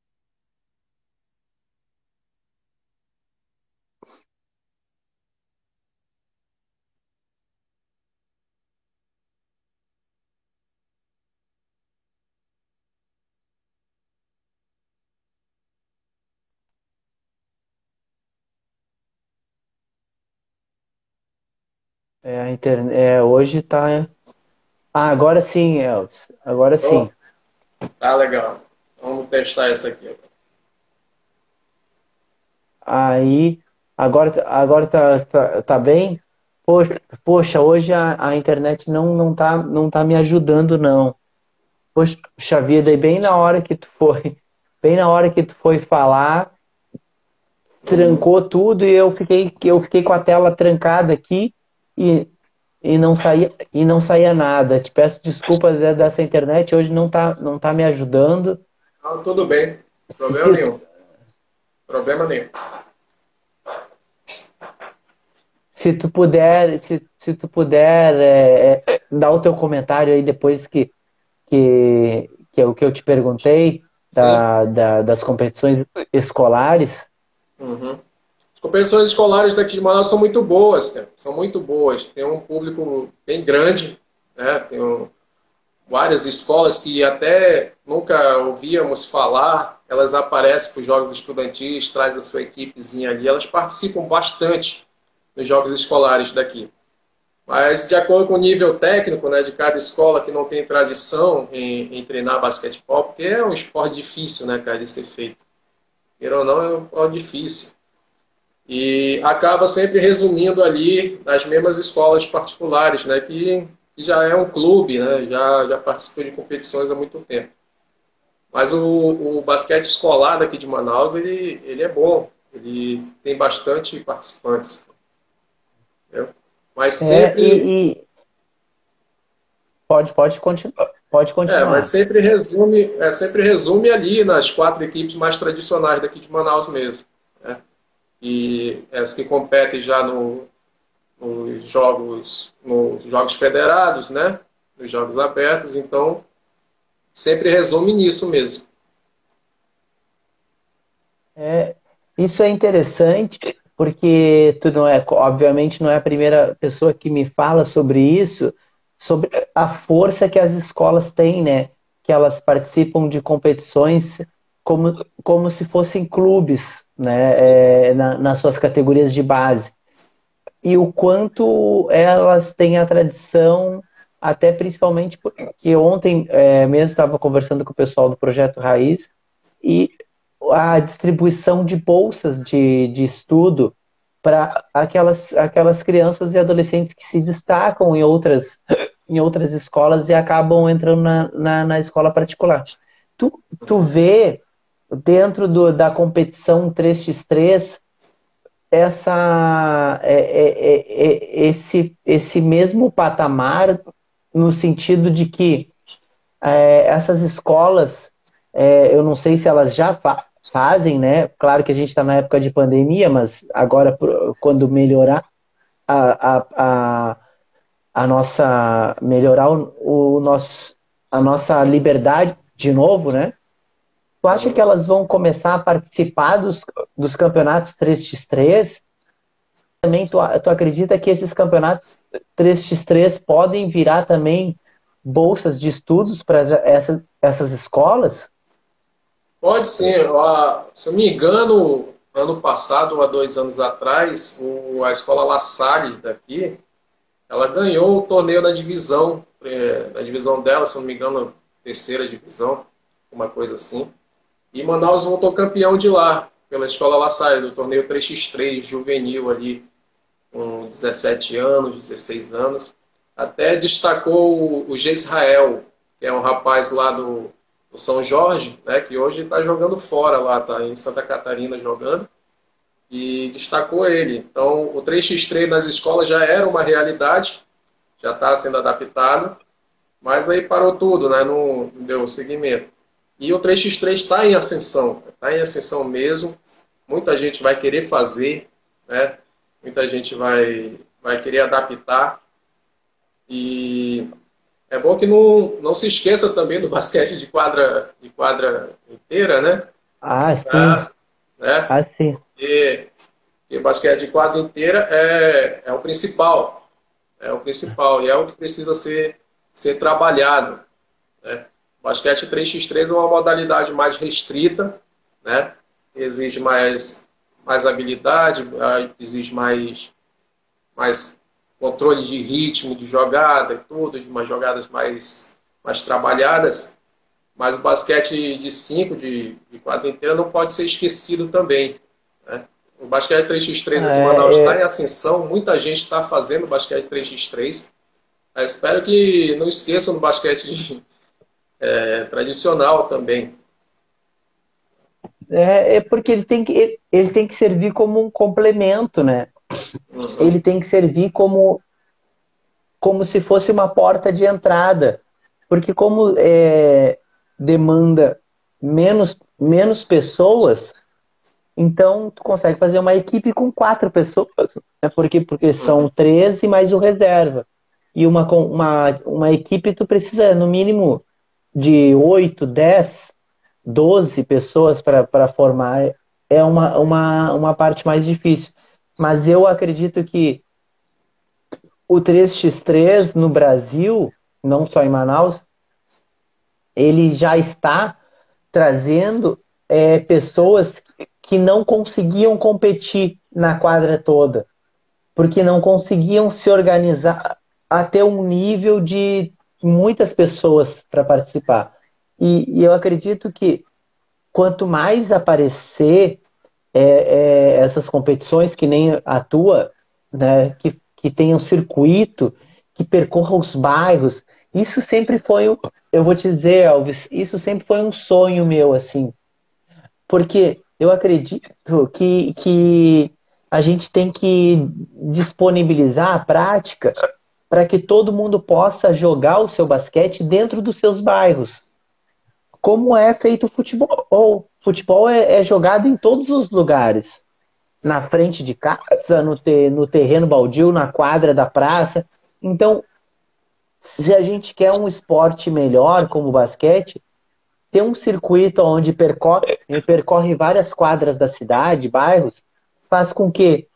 É, a internet, é, hoje tá. Ah, agora sim, Elvis. Agora sim. Tá legal. Vamos testar essa aqui. Aí, agora, agora tá, tá, tá bem? Poxa, poxa hoje a, a internet não, não, tá, não tá me ajudando, não. Poxa vida, e bem na hora que tu foi, bem na hora que tu foi falar, trancou tudo e eu fiquei, eu fiquei com a tela trancada aqui e, e, não saía, e não saía nada. Te peço desculpas dessa internet, hoje não está não tá me ajudando. Não, tudo bem, problema nenhum. Problema nenhum. Se tu puder, se, se tu puder é, é, dar o teu comentário aí depois que, que, que é o que eu te perguntei da, da, das competições escolares. Uhum competições escolares daqui de Manaus são muito boas, são muito boas. Tem um público bem grande, né? Tem um, várias escolas que até nunca ouvíamos falar, elas aparecem para os jogos estudantis, traz a sua equipezinha ali, elas participam bastante nos jogos escolares daqui. Mas de acordo com o nível técnico né, de cada escola que não tem tradição em, em treinar basquetebol, porque é um esporte difícil, né, cara, de ser feito. Queira ou não, é um esporte difícil e acaba sempre resumindo ali nas mesmas escolas particulares, né, que, que já é um clube, né, já, já participou de competições há muito tempo. Mas o, o basquete escolar daqui de Manaus, ele, ele é bom, ele tem bastante participantes. Entendeu? Mas é, sempre... É, e, e... Pode, pode continuar. Pode continuar. É, mas sempre resume, é, sempre resume ali nas quatro equipes mais tradicionais daqui de Manaus mesmo e as que competem já no, nos jogos nos jogos federados, né? Nos jogos abertos, então sempre resume nisso mesmo. É, isso é interessante porque tu não é, obviamente, não é a primeira pessoa que me fala sobre isso, sobre a força que as escolas têm, né? Que elas participam de competições como, como se fossem clubes, né, é, na, nas suas categorias de base. E o quanto elas têm a tradição, até principalmente porque ontem é, mesmo estava conversando com o pessoal do Projeto Raiz, e a distribuição de bolsas de, de estudo para aquelas, aquelas crianças e adolescentes que se destacam em outras, em outras escolas e acabam entrando na, na, na escola particular. Tu, tu vê dentro do, da competição 3x3, essa, é, é, é, é, esse, esse mesmo patamar, no sentido de que é, essas escolas, é, eu não sei se elas já fa fazem, né? Claro que a gente está na época de pandemia, mas agora, quando melhorar a, a, a, a nossa melhorar o, o nosso, a nossa liberdade de novo, né? Tu acha que elas vão começar a participar dos, dos campeonatos 3x3? Também tu, tu acredita que esses campeonatos 3x3 podem virar também bolsas de estudos para essa, essas escolas? Pode ser. Se eu me engano, ano passado, há dois anos atrás, a escola La Salle daqui, ela ganhou o torneio na divisão, é, na divisão dela, se eu não me engano, terceira divisão, uma coisa assim. E Manaus voltou campeão de lá, pela Escola La Salle, do torneio 3x3 juvenil ali, com 17 anos, 16 anos. Até destacou o G. Israel, que é um rapaz lá do, do São Jorge, né, que hoje está jogando fora lá, está em Santa Catarina jogando, e destacou ele. Então, o 3x3 nas escolas já era uma realidade, já está sendo adaptado, Mas aí parou tudo, né? Não, deu seguimento. E o 3x3 está em ascensão, está em ascensão mesmo. Muita gente vai querer fazer, né? Muita gente vai, vai querer adaptar. E é bom que não, não se esqueça também do basquete de quadra, de quadra inteira, né? Ah, sim. Ah, né? ah sim. E, e o basquete de quadra inteira é, é o principal. É o principal e é o que precisa ser, ser trabalhado. Né? Basquete 3x3 é uma modalidade mais restrita, né? exige mais, mais habilidade, exige mais, mais controle de ritmo de jogada e tudo, de umas jogadas mais, mais trabalhadas. Mas o basquete de 5, de, de quadra inteira, não pode ser esquecido também. Né? O basquete 3x3 aqui em Manaus está é, é... em ascensão, muita gente está fazendo basquete 3x3. Eu espero que não esqueçam do basquete é, tradicional também. É, é, porque ele tem, que, ele tem que servir como um complemento, né? Uhum. Ele tem que servir como, como se fosse uma porta de entrada. Porque como é, demanda menos, menos pessoas, então, tu consegue fazer uma equipe com quatro pessoas, né? porque, porque são 13 mais o reserva. E uma, uma, uma equipe, tu precisa, no mínimo, de 8, 10, 12 pessoas para formar. É uma, uma, uma parte mais difícil. Mas eu acredito que o 3x3 no Brasil, não só em Manaus, ele já está trazendo é, pessoas que não conseguiam competir na quadra toda, porque não conseguiam se organizar até um nível de muitas pessoas para participar. E, e, eu acredito que quanto mais aparecer é, é, essas competições que nem a tua, né, que, que tenha um circuito, que percorra os bairros, isso sempre foi, eu vou te dizer, Alves, isso sempre foi um sonho meu, assim. Porque eu acredito que, que a gente tem que disponibilizar a prática para que todo mundo possa jogar o seu basquete dentro dos seus bairros. Como é feito o futebol. O futebol é, é jogado em todos os lugares. Na frente de casa, no, te, no terreno baldio, na quadra da praça. Então, se a gente quer um esporte melhor como o basquete, ter um circuito onde percorre, percorre várias quadras da cidade, bairros, faz com que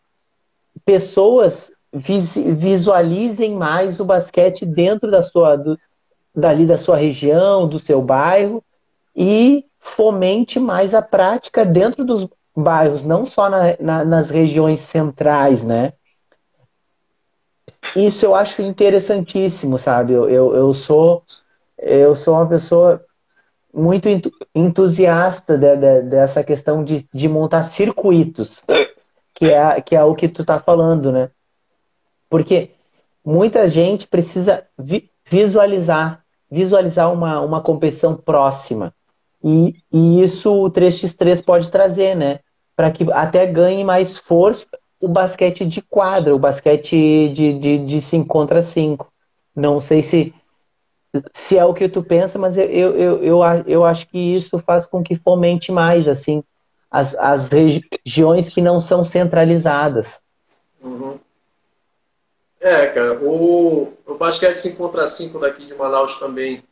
pessoas visualizem mais o basquete dentro da sua, do, dali da sua região, do seu bairro e fomente mais a prática dentro dos bairros, não só na, na, nas regiões centrais, né? Isso eu acho interessantíssimo, sabe? Eu, eu, eu sou eu sou uma pessoa muito entusiasta de, de, dessa questão de, de montar circuitos, que é, que é o que tu tá falando, né? Porque muita gente precisa vi, visualizar, visualizar uma, uma competição próxima. E, e isso o 3x3 pode trazer, né? Para que até ganhe mais força o basquete de quadra, o basquete de, de, de 5 contra 5. Não sei se se é o que tu pensa, mas eu, eu, eu, eu acho que isso faz com que fomente mais assim as, as regiões que não são centralizadas. Uhum. É, cara, o, o basquete 5 contra 5 daqui de Manaus também,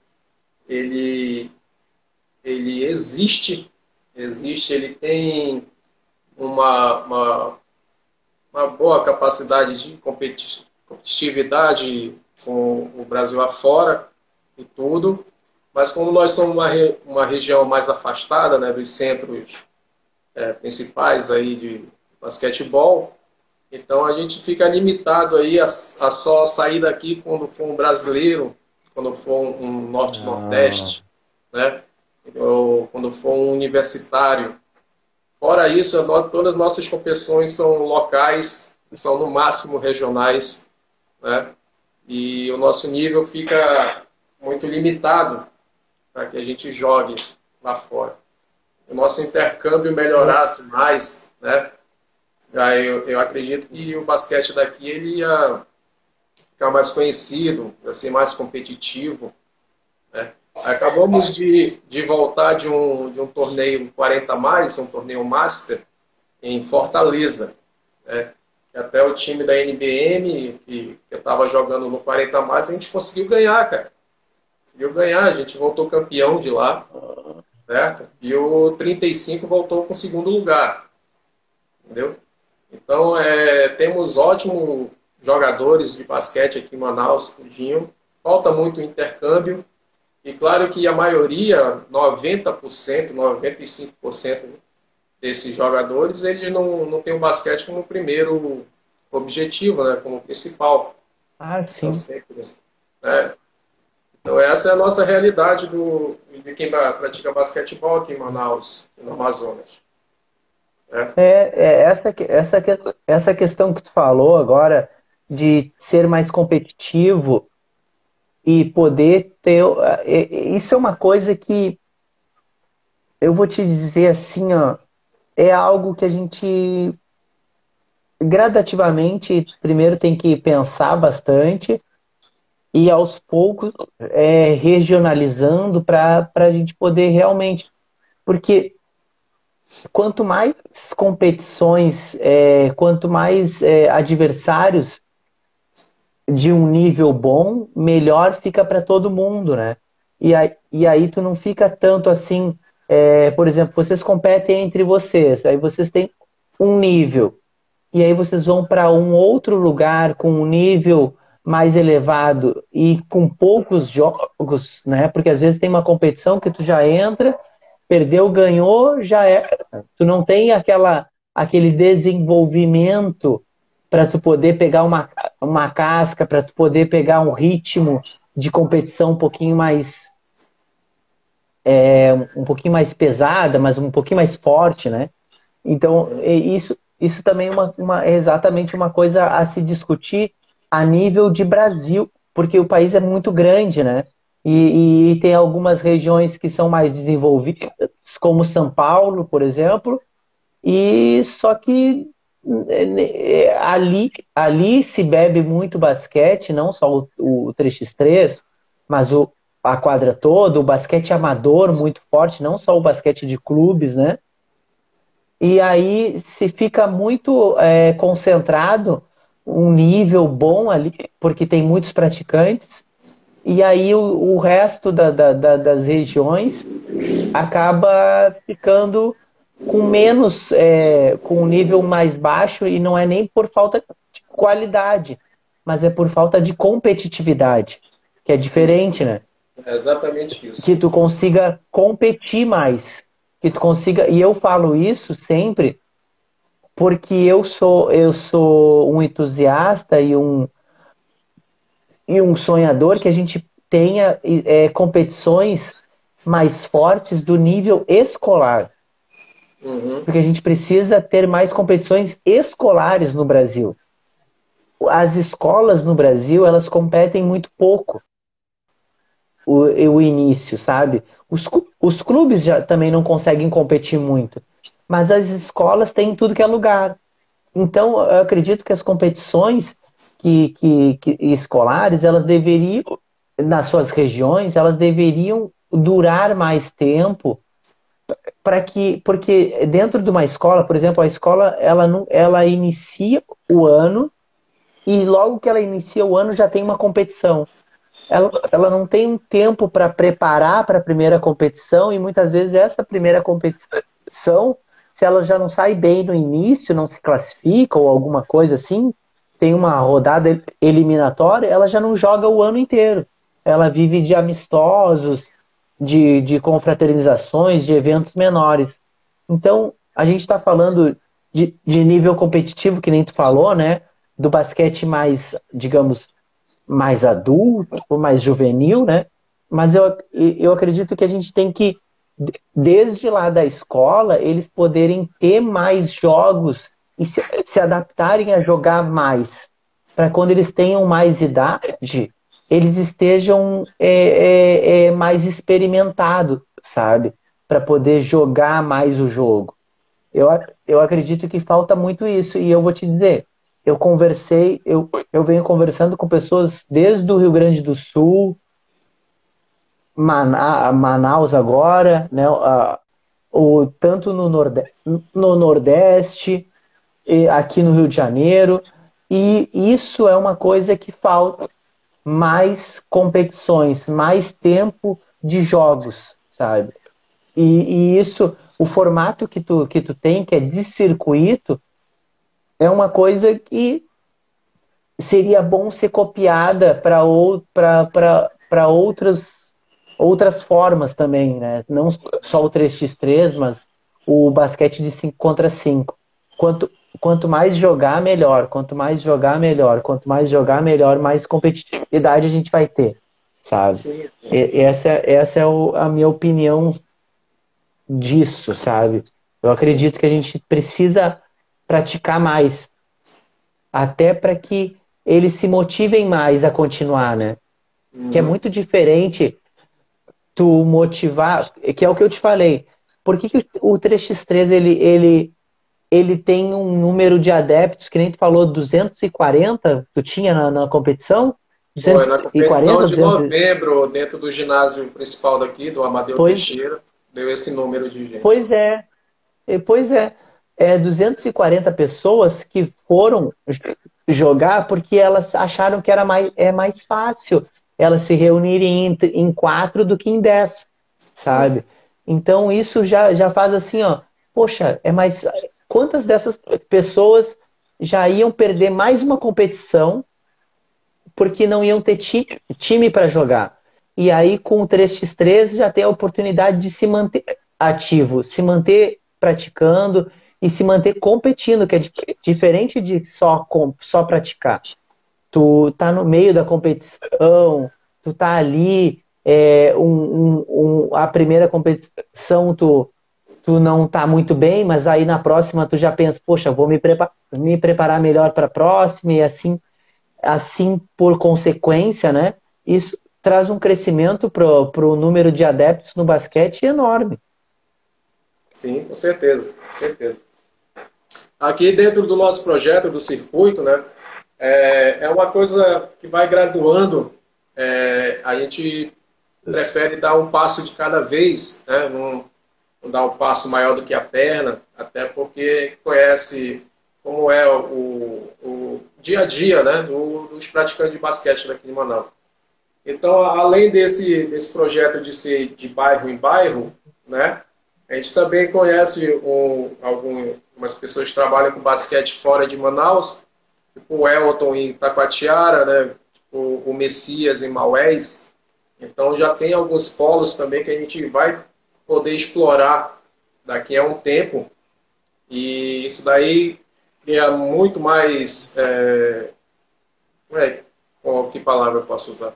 ele, ele existe, existe, ele tem uma, uma, uma boa capacidade de competitividade com o Brasil afora, e tudo. Mas como nós somos uma, re, uma região mais afastada né, dos centros é, principais aí de basquetebol, então a gente fica limitado aí a, a só sair daqui quando for um brasileiro, quando for um norte-nordeste, ah. né? ou quando for um universitário. Fora isso, todas as nossas competições são locais, são no máximo regionais, né? E o nosso nível fica muito limitado para que a gente jogue lá fora. O nosso intercâmbio melhorasse mais, né? Aí eu, eu acredito que o basquete daqui ele ia ficar mais conhecido, ia ser mais competitivo, Né? Acabamos de, de voltar de um, de um torneio 40 mais, um torneio Master, em Fortaleza. Né? Até o time da NBM, que, eu estava jogando no 40 mais, a gente conseguiu ganhar, cara. Conseguiu ganhar, a gente voltou campeão de lá. Certo? E o 35 voltou com segundo lugar. Entendeu? Então, é, temos ótimos jogadores de basquete aqui em Manaus, Pudinho. Falta muito intercâmbio. E claro que a maioria, 90%, 95% desses jogadores, eles não, não tem o basquete como primeiro objetivo, né, como principal. Ah, sim. Então, sempre, né? então essa é a nossa realidade do, de quem pratica basquetebol aqui em Manaus, no Amazonas. É, é essa, essa, essa questão que tu falou agora de ser mais competitivo e poder ter. É, isso é uma coisa que eu vou te dizer assim, ó, é algo que a gente gradativamente primeiro tem que pensar bastante e aos poucos é, regionalizando para a gente poder realmente. Porque quanto mais competições, é, quanto mais é, adversários de um nível bom, melhor fica para todo mundo, né? E aí, e aí tu não fica tanto assim, é, por exemplo, vocês competem entre vocês, aí vocês têm um nível, e aí vocês vão para um outro lugar com um nível mais elevado e com poucos jogos, né? Porque às vezes tem uma competição que tu já entra, perdeu, ganhou, já é. Tu não tem aquela aquele desenvolvimento para tu poder pegar uma, uma casca, para tu poder pegar um ritmo de competição um pouquinho mais é, um pouquinho mais pesada, mas um pouquinho mais forte, né? Então isso isso também é, uma, uma, é exatamente uma coisa a se discutir a nível de Brasil, porque o país é muito grande, né? E, e, tem algumas regiões que são mais desenvolvidas, como São Paulo, por exemplo, e só que é, ali, ali se bebe muito basquete, não só o, o 3x3, mas o, a quadra toda, o basquete amador muito forte, não só o basquete de clubes, né? E aí se fica muito é, concentrado um nível bom ali, porque tem muitos praticantes, e aí o, o resto da, da, da, das regiões acaba ficando com menos, é, com um nível mais baixo, e não é nem por falta de qualidade, mas é por falta de competitividade, que é diferente, isso. né? É exatamente isso. Que tu consiga competir mais, que tu consiga, e eu falo isso sempre porque eu sou eu sou um entusiasta e um e um sonhador que a gente tenha é, competições mais fortes do nível escolar. Uhum. Porque a gente precisa ter mais competições escolares no Brasil. As escolas no Brasil, elas competem muito pouco. O, o início, sabe? Os, os clubes já também não conseguem competir muito mas as escolas têm tudo que é lugar. Então, eu acredito que as competições que, que, que escolares, elas deveriam, nas suas regiões, elas deveriam durar mais tempo para que porque dentro de uma escola por exemplo a escola ela não ela inicia o ano e logo que ela inicia o ano já tem uma competição. Ela, ela não tem tempo para preparar para a primeira competição e muitas vezes essa primeira competição se ela já não sai bem no início, não se classifica ou alguma coisa assim, tem uma rodada eliminatória, ela já não joga o ano inteiro. Ela vive de amistosos, de, de confraternizações, de eventos menores. Então, a gente está falando de, de nível competitivo, que nem tu falou, né? Do basquete mais, digamos, mais adulto, mais juvenil, né? Mas eu, eu acredito que a gente tem que desde lá da escola, eles poderem ter mais jogos e se, se adaptarem a jogar mais. Para quando eles tenham mais idade, eles estejam é, é, é, mais experimentados, sabe? Para poder jogar mais o jogo. Eu, eu acredito que falta muito isso. E eu vou te dizer, eu conversei, eu, eu venho conversando com pessoas desde o Rio Grande do Sul, Manaus agora, né? O, tanto no, no Nordeste, aqui no Rio de Janeiro, e isso é uma coisa que falta mais competições, mais tempo de jogos, sabe? E, e, isso, o formato que tu, que tu tem, que é de circuito, é uma coisa que seria bom ser copiada para outras, outras formas também, né? Não só o 3x3, mas o basquete de 5 contra 5. Quanto, quanto mais jogar, melhor. Quanto mais jogar, melhor. Quanto mais jogar, melhor, mais competitividade a gente vai ter, sabe? Sim, sim. E, essa, essa é o, a minha opinião disso, sabe? Eu acredito sim. que a gente precisa praticar mais, até para que eles se motivem mais a continuar, né? Uhum. Que é muito diferente tu motivar, que é o que eu te falei. Por que, que o 3x3 ele, ele, ele tem um número de adeptos, que nem tu falou, 240, tu tinha na, na competição? 240, Foi, na competição de 200... novembro, dentro do ginásio principal daqui, do Amadeu pois... Teixeira, deu esse número de gente. Pois é, pois é. É 240 pessoas que foram jogar porque elas acharam que era mais, é mais fácil elas se reunirem em, em quatro do que em dez, sabe? Então isso já, já faz assim, ó, poxa, é mais quantas dessas pessoas já iam perder mais uma competição porque não iam ter time, para jogar. E aí, com o 3x3, já tem a oportunidade de se manter ativo, se manter praticando e se manter competindo, que é diferente de só, só praticar. Tu tá no meio da competição, tu tá ali, é, um, um, um, a primeira competição tu tu não está muito bem, mas aí na próxima tu já pensa, poxa, vou me, prepa me preparar melhor para a próxima e assim, assim por consequência, né? Isso traz um crescimento para o número de adeptos no basquete enorme. Sim, com certeza, com certeza. Aqui dentro do nosso projeto do circuito, né, é, é uma coisa que vai graduando. É, a gente prefere dar um passo de cada vez, né, dar um passo maior do que a perna, até porque conhece como é o, o dia a dia né, do, dos praticantes de basquete daqui de Manaus. Então, além desse, desse projeto de ser de bairro em bairro, né, a gente também conhece um, algumas pessoas que trabalham com basquete fora de Manaus, tipo o Elton em Taquatiara, né, tipo o Messias em Maués. Então, já tem alguns polos também que a gente vai poder explorar daqui a um tempo. E isso daí cria muito mais. É, é, qual que palavra eu posso usar?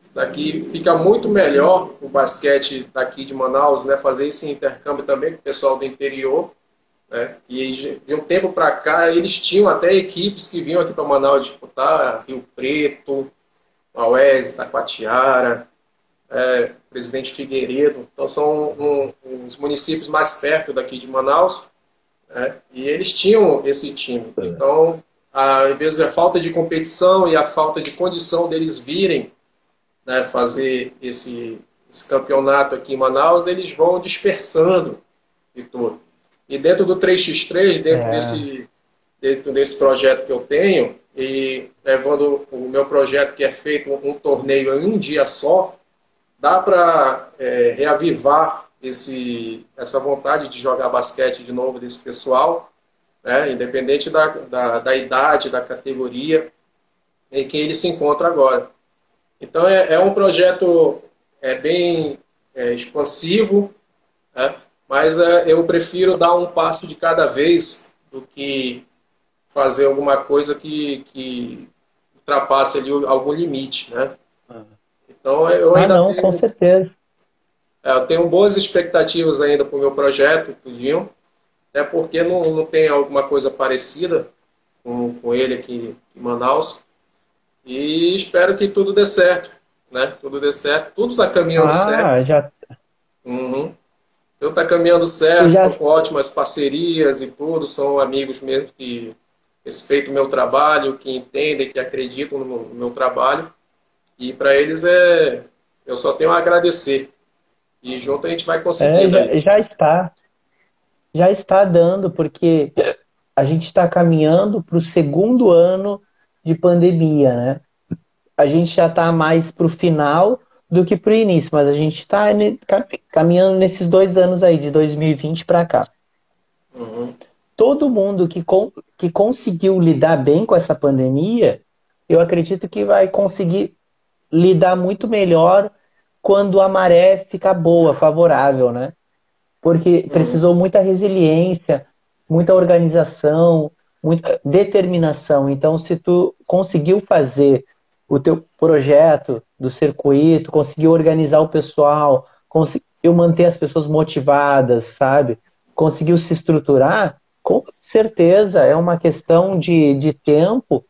Isso daqui fica muito melhor o basquete daqui de Manaus, né? Fazer esse intercâmbio também com o pessoal do interior. Né? E de um tempo para cá, eles tinham até equipes que vinham aqui para Manaus disputar, Rio Preto, Maués, Taquatiara, é, Presidente Figueiredo. Então, são um, uns municípios mais perto daqui de Manaus. Né? E eles tinham esse time. É. Então, a, em vez da falta de competição e a falta de condição deles virem né, fazer esse, esse campeonato aqui em Manaus, eles vão dispersando e tudo. E dentro do 3x3, dentro, é. desse, dentro desse projeto que eu tenho, e levando o meu projeto que é feito um torneio em um dia só, dá para é, reavivar esse, essa vontade de jogar basquete de novo desse pessoal, né, independente da, da, da, idade, da categoria em que ele se encontra agora. Então é, é um projeto é, bem é, expansivo, né, mas é, eu prefiro dar um passo de cada vez do que fazer alguma coisa que, que ultrapasse ali algum limite, né? Então eu ah, ainda não, tenho, com certeza. É, eu tenho boas expectativas ainda para o meu projeto, tudinho, até porque não, não tem alguma coisa parecida com, com ele aqui em Manaus. E espero que tudo dê certo, né? Tudo dê certo, tudo está caminhando ah, certo. Já... Uhum. Tudo está caminhando certo, já... com ótimas parcerias e tudo, são amigos mesmo que respeitam o meu trabalho, que entendem, que acreditam no meu trabalho. E para eles é, eu só tenho a agradecer. E junto a gente vai conseguir. É, já, já está. Já está dando, porque a gente está caminhando para o segundo ano de pandemia, né? A gente já está mais para o final do que para o início, mas a gente está caminhando nesses dois anos aí, de 2020 para cá. Uhum. Todo mundo que, que conseguiu lidar bem com essa pandemia, eu acredito que vai conseguir lidar muito melhor quando a maré fica boa, favorável, né? Porque uhum. precisou muita resiliência, muita organização, muita determinação. Então, se tu conseguiu fazer o teu projeto do circuito, conseguiu organizar o pessoal, conseguiu manter as pessoas motivadas, sabe? Conseguiu se estruturar, com certeza é uma questão de, de tempo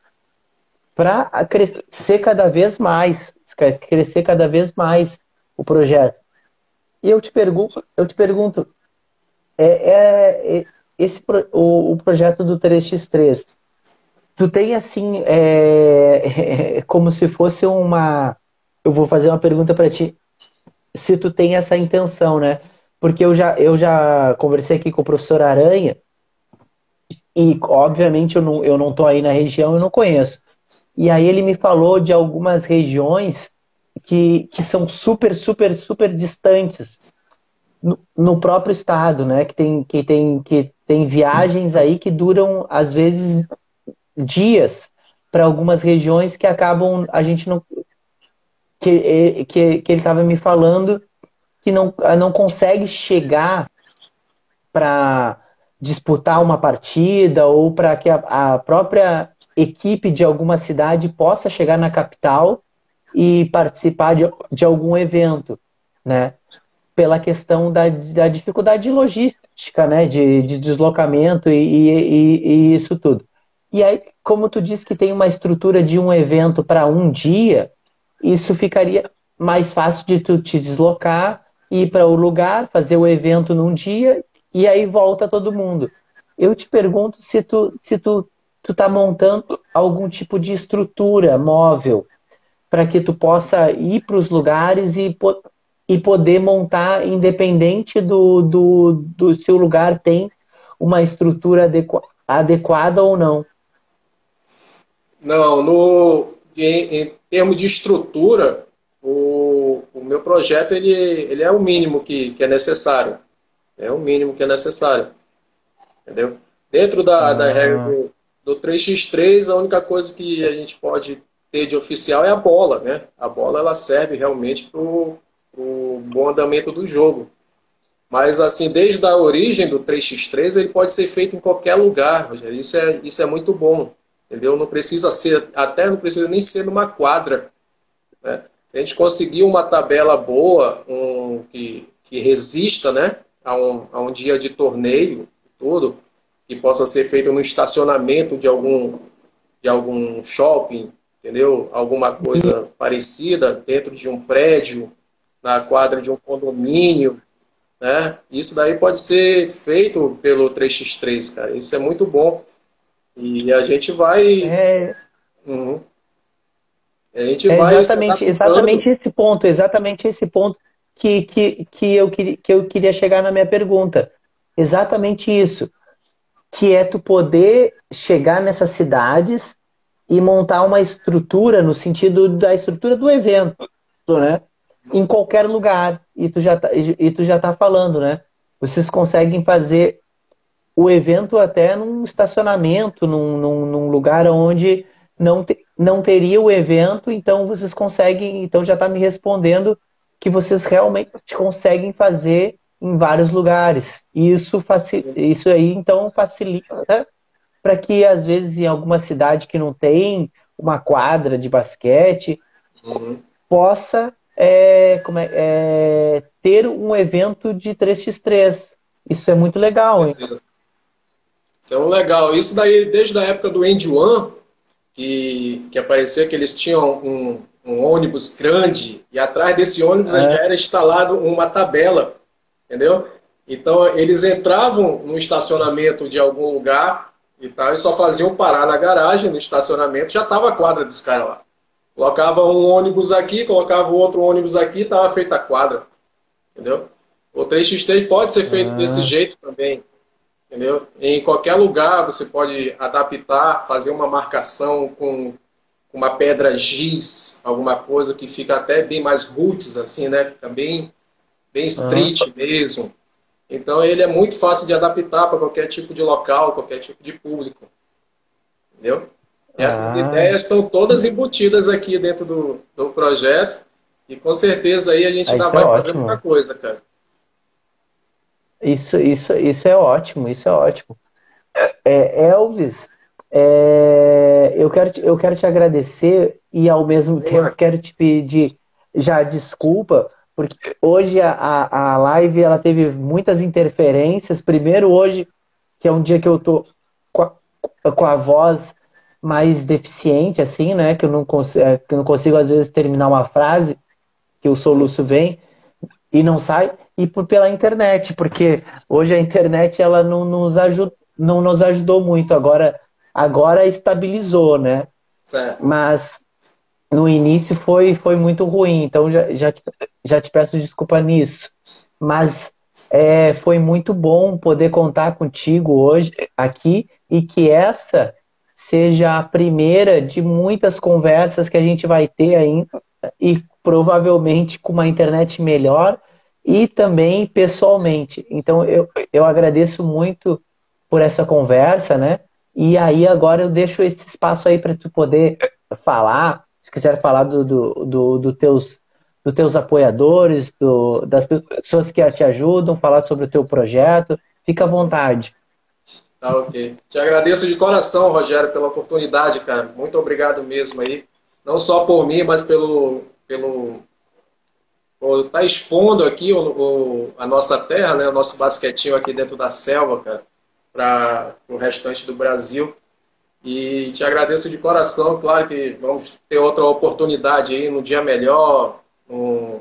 para crescer cada vez mais, crescer cada vez mais o projeto. E eu te pergunto, eu te pergunto, é, é, é esse o, o projeto do 3x3, tu tem assim, é, é, como se fosse uma. Eu vou fazer uma pergunta para ti. Se tu tem essa intenção, né? Porque eu já, eu já conversei aqui com o professor Aranha, e obviamente eu não, eu não tô aí na região, eu não conheço. E aí ele me falou de algumas regiões que, que são super, super, super distantes no, no próprio estado, né? Que tem, que, tem, que tem viagens aí que duram, às vezes, dias para algumas regiões que acabam a gente não que, que, que ele estava me falando que não, não consegue chegar para disputar uma partida ou para que a, a, própria equipe de alguma cidade possa chegar na capital e participar de, de algum evento, né? Pela questão da, da dificuldade logística, né? De, de deslocamento e, e, e isso tudo. E aí, como tu disse que tem uma estrutura de um evento para um dia, isso ficaria mais fácil de tu te deslocar, ir para o lugar, fazer o evento num dia e aí volta todo mundo. Eu te pergunto se tu se tu tu tá montando algum tipo de estrutura móvel para que tu possa ir para os lugares e, e poder montar independente do, do, do se o lugar tem uma estrutura adequada ou não. Não, no, em, em termos de estrutura, o, o meu projeto ele, ele é o mínimo que, que é necessário. É o mínimo que é necessário. Entendeu? Dentro da, ah. da regra do 3x3, a única coisa que a gente pode ter de oficial é a bola, né? A bola ela serve realmente para o bom andamento do jogo. Mas, assim, desde a origem do 3x3, ele pode ser feito em qualquer lugar, Rogério. Isso é, isso é muito bom entendeu? Não precisa ser, até não precisa nem ser numa quadra. Né? A gente conseguir uma tabela boa, um, que, que resista né, a, um, a um dia de torneio, tudo, que possa ser feito no estacionamento de algum, de algum shopping, entendeu? Alguma coisa parecida dentro de um prédio, na quadra de um condomínio, né? Isso daí pode ser feito pelo 3x3, cara. Isso é muito bom. E a gente vai. É... Uhum. A gente é vai exatamente, exatamente esse ponto, exatamente esse ponto que, que, que, eu, que eu queria chegar na minha pergunta. Exatamente isso. Que é tu poder chegar nessas cidades e montar uma estrutura no sentido da estrutura do evento, né? Em qualquer lugar. E tu já tá, e tu já tá falando, né? Vocês conseguem fazer o evento até num estacionamento, num, num, num lugar onde não, te, não teria o evento, então vocês conseguem, então já está me respondendo que vocês realmente conseguem fazer em vários lugares. E isso, isso aí então facilita para que às vezes em alguma cidade que não tem uma quadra de basquete uhum. possa é, é, é, ter um evento de 3x3. Isso é muito legal, hein? Isso é um legal. Isso daí, desde a época do End One, que, que aparecia que eles tinham um, um ônibus grande e atrás desse ônibus é. era instalado uma tabela, entendeu? Então eles entravam no estacionamento de algum lugar e tal, e só faziam parar na garagem, no estacionamento, já estava a quadra dos caras lá. Colocava um ônibus aqui, colocava outro ônibus aqui, estava feita a quadra. Entendeu? O 3x3 pode ser feito ah. desse jeito também. Entendeu? Em qualquer lugar você pode adaptar, fazer uma marcação com uma pedra giz, alguma coisa que fica até bem mais roots, assim, né? Fica bem, bem street ah. mesmo. Então ele é muito fácil de adaptar para qualquer tipo de local, qualquer tipo de público. Entendeu? Essas ah. ideias estão todas embutidas aqui dentro do, do projeto e com certeza aí a gente ainda vai é fazer muita coisa, cara. Isso, isso, isso é ótimo, isso é ótimo. É, Elvis, é, eu, quero te, eu quero te agradecer e ao mesmo tempo quero te pedir já desculpa, porque hoje a, a live ela teve muitas interferências. Primeiro hoje, que é um dia que eu tô com a, com a voz mais deficiente, assim, né? Que eu não, consigo, é, que eu não consigo, às vezes, terminar uma frase, que o soluço vem e não sai, e por, pela internet, porque hoje a internet ela não nos, ajud, não nos ajudou muito, agora, agora estabilizou, né? Certo. Mas no início foi, foi muito ruim, então já, já, te, já te peço desculpa nisso. Mas é, foi muito bom poder contar contigo hoje aqui e que essa seja a primeira de muitas conversas que a gente vai ter ainda e provavelmente com uma internet melhor e também pessoalmente. Então eu, eu agradeço muito por essa conversa, né? E aí agora eu deixo esse espaço aí para tu poder falar, se quiser falar do, do, do, do teus dos teus apoiadores, do, das pessoas que te ajudam, falar sobre o teu projeto, fica à vontade. Tá ok. Te agradeço de coração, Rogério, pela oportunidade, cara. Muito obrigado mesmo aí. Não só por mim, mas pelo, pelo por tá expondo aqui o, o, a nossa terra, né, o nosso basquetinho aqui dentro da selva, cara, para o restante do Brasil. E te agradeço de coração, claro que vamos ter outra oportunidade aí no dia melhor. No...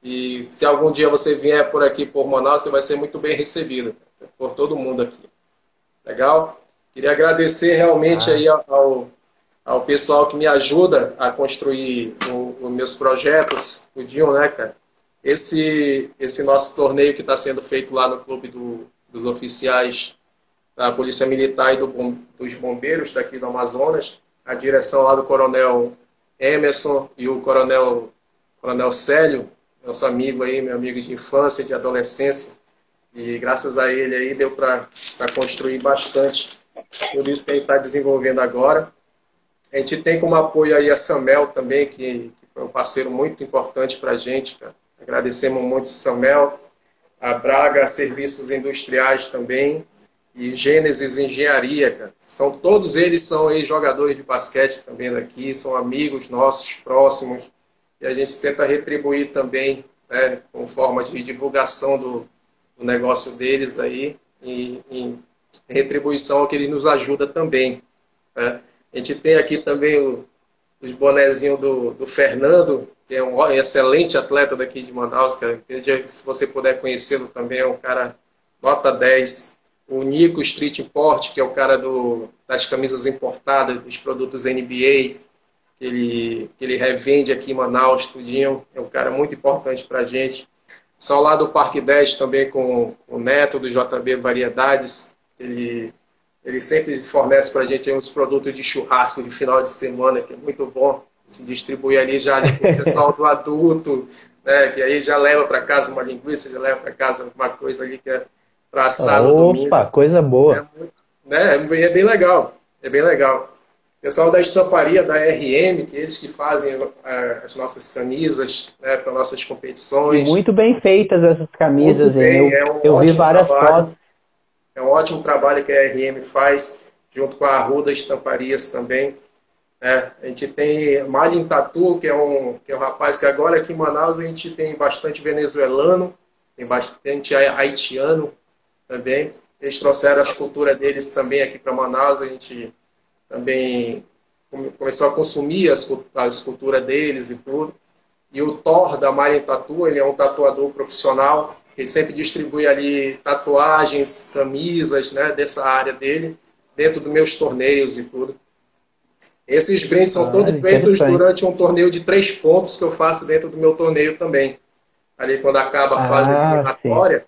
E se algum dia você vier por aqui por Manaus, você vai ser muito bem recebido por todo mundo aqui. Legal? Queria agradecer realmente ah. aí ao, ao pessoal que me ajuda a construir os meus projetos, o Dion, né, cara? Esse, esse nosso torneio que está sendo feito lá no Clube do, dos Oficiais da Polícia Militar e do, dos Bombeiros daqui do Amazonas, a direção lá do Coronel Emerson e o Coronel, Coronel Célio, nosso amigo aí, meu amigo de infância, de adolescência, e graças a ele aí deu para construir bastante tudo isso que a gente está desenvolvendo agora. A gente tem como apoio aí a Samel também, que, que foi um parceiro muito importante para a gente. Cara. Agradecemos muito a Samel, a Braga Serviços Industriais também e Gênesis Engenharia. Cara. São, todos eles são jogadores de basquete também daqui, são amigos nossos próximos e a gente tenta retribuir também né, com forma de divulgação do, o negócio deles aí e, em retribuição ao que ele nos ajuda também. Né? A gente tem aqui também o, os bonezinhos do, do Fernando, que é um excelente atleta daqui de Manaus, cara. se você puder conhecê-lo também, é um cara nota 10. O Nico Street Import, que é o cara do, das camisas importadas, dos produtos NBA, que ele, que ele revende aqui em Manaus, tudinho. É um cara muito importante para a gente. São lá do Parque 10 também com o Neto, do JB Variedades. Ele, ele sempre fornece para a gente uns produtos de churrasco de final de semana, que é muito bom. Se distribui ali já ali com o pessoal do adulto, né, que aí já leva para casa uma linguiça, já leva para casa alguma coisa ali que é para assar Opa, coisa boa. É, né, é bem legal, é bem legal pessoal da estamparia da RM, que eles que fazem uh, as nossas camisas né, para nossas competições. E muito bem feitas essas camisas, bem, eu, é um eu vi várias trabalho, fotos. É um ótimo trabalho que a RM faz, junto com a Arruda Estamparias também. É, a gente tem Malin Tatu, que é, um, que é um rapaz que agora aqui em Manaus a gente tem bastante venezuelano, tem bastante haitiano também. Eles trouxeram as culturas deles também aqui para Manaus, a gente também começou a consumir as, a escultura deles e tudo. E o Thor da Maria Tatu, ele é um tatuador profissional, ele sempre distribui ali tatuagens, camisas, né, dessa área dele, dentro dos meus torneios e tudo. Esses brindes são ah, todos feitos durante um torneio de três pontos que eu faço dentro do meu torneio também. Ali quando acaba a fase ah, eliminatória, sim.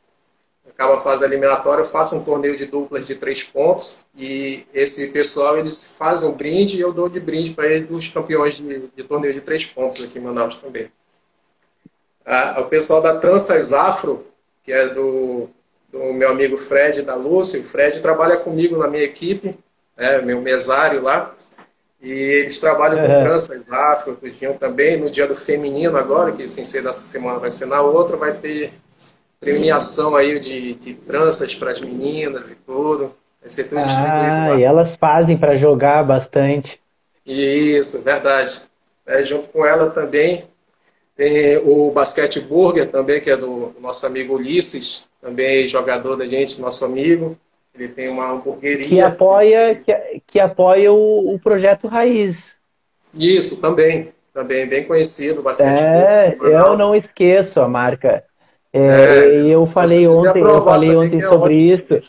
Acaba a fase eliminatória, eu faço um torneio de duplas de três pontos e esse pessoal eles fazem um brinde e eu dou de brinde para eles dos campeões de, de, torneio de três pontos aqui em Manaus também. Ah, o pessoal da Tranças Afro, que é do, do meu amigo Fred da Lúcia, o Fred trabalha comigo na minha equipe, né, meu mesário lá. E eles trabalham com tranças afro, tudinho também. No dia do feminino agora, que sem ser dessa semana vai ser na outra, vai ter premiação aí de, de tranças para as meninas e tudo. Vai ser tudo ah, e elas fazem para jogar bastante. Isso, verdade. É, junto com ela também tem o Basquete Burger também, que é do nosso amigo Ulisses, também jogador da gente, nosso amigo. Ele tem uma hamburgueria. Que apoia, que, que apoia o, o projeto Raiz. Isso, também. Também bem conhecido, bastante. É, eu não esqueço a marca. É, é, eu falei ontem, eu falei ontem é sobre isso.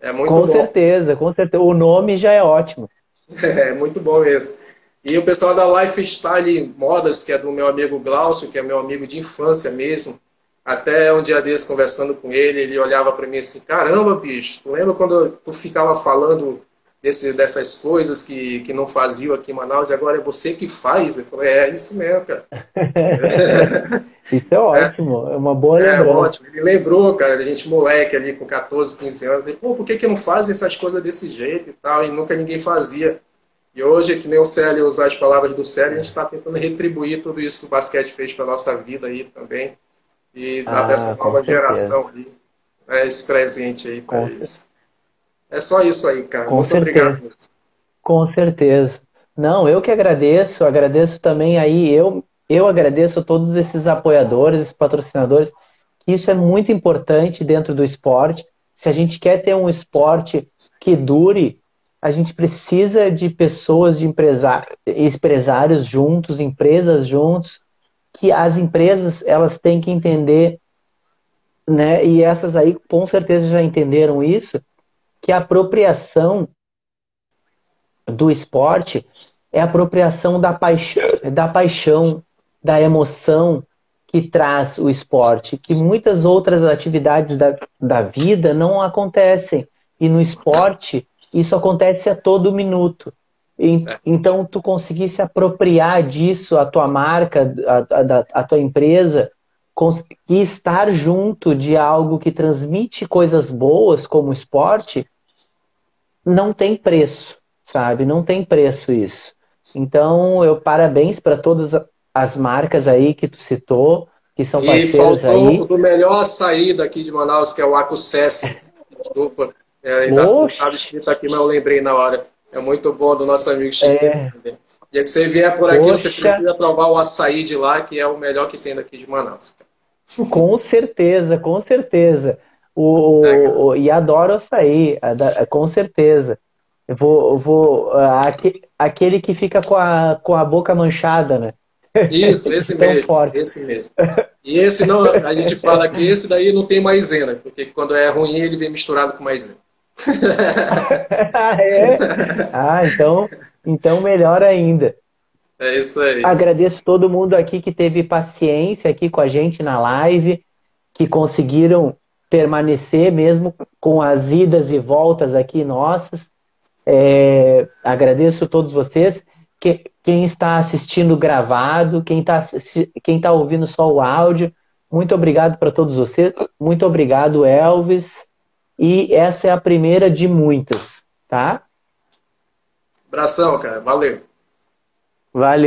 É muito com bom. certeza, com certeza. O nome já é ótimo. É, muito bom mesmo. E o pessoal da Lifestyle Modas, que é do meu amigo Glaucio, que é meu amigo de infância mesmo, até um dia desse, conversando com ele, ele olhava para mim assim, caramba, bicho, tu lembra quando tu ficava falando desse, dessas coisas que, que não faziam aqui em Manaus e agora é você que faz? Eu falei, é, isso mesmo, cara. isso é ótimo, é, é uma boa é, lembrança. É ótimo. Ele lembrou, cara, a gente moleque ali com 14, 15 anos, falei, pô, por que que não fazem essas coisas desse jeito e tal? E nunca ninguém fazia. E hoje, que nem o Célio usar as palavras do Célio, a gente está tentando retribuir tudo isso que o basquete fez para nossa vida aí também e dar ah, para essa nova geração aí, né, esse presente aí para eles. É só isso aí, cara. Com Muito certeza. obrigado. Com certeza. Não, eu que agradeço, agradeço também aí, eu, eu agradeço a todos esses apoiadores, esses patrocinadores, que isso é muito importante dentro do esporte. Se a gente quer ter um esporte que dure, a gente precisa de pessoas, de empresários juntos, empresas juntos, que as empresas elas têm que entender, né? E essas aí com certeza já entenderam isso, que a apropriação do esporte é a apropriação da paixão, da paixão, da emoção que traz o esporte, que muitas outras atividades da, da vida não acontecem. E no esporte, isso acontece a todo minuto. É. Então, tu conseguir se apropriar disso, a tua marca, a, a, a tua empresa, e estar junto de algo que transmite coisas boas, como esporte, não tem preço, sabe? Não tem preço isso. Então, eu parabéns para todas as marcas aí que tu citou, que são parceiros aí. E faltou do melhor saída aqui de Manaus, que é o Acusses. Desculpa. É, ainda não escrito aqui, mas eu lembrei na hora. É muito bom do nosso amigo Chico. É. E que você vier por aqui, Poxa. você precisa provar o açaí de lá, que é o melhor que tem daqui de Manaus. Com certeza, com certeza. O, é, o, e adoro açaí, com certeza. Eu vou, vou aquele que fica com a, com a boca manchada, né? Isso, esse mesmo. Forte. Esse mesmo. E esse não, a gente fala que esse daí não tem maisena, porque quando é ruim ele vem misturado com maisena. ah, é? Ah, então, então melhor ainda. É isso aí. Agradeço todo mundo aqui que teve paciência aqui com a gente na live, que conseguiram permanecer mesmo com as idas e voltas aqui nossas. É, agradeço a todos vocês. Que, quem está assistindo gravado, quem está quem tá ouvindo só o áudio, muito obrigado para todos vocês. Muito obrigado, Elvis. E essa é a primeira de muitas, tá? Abração, cara. Valeu. Valeu.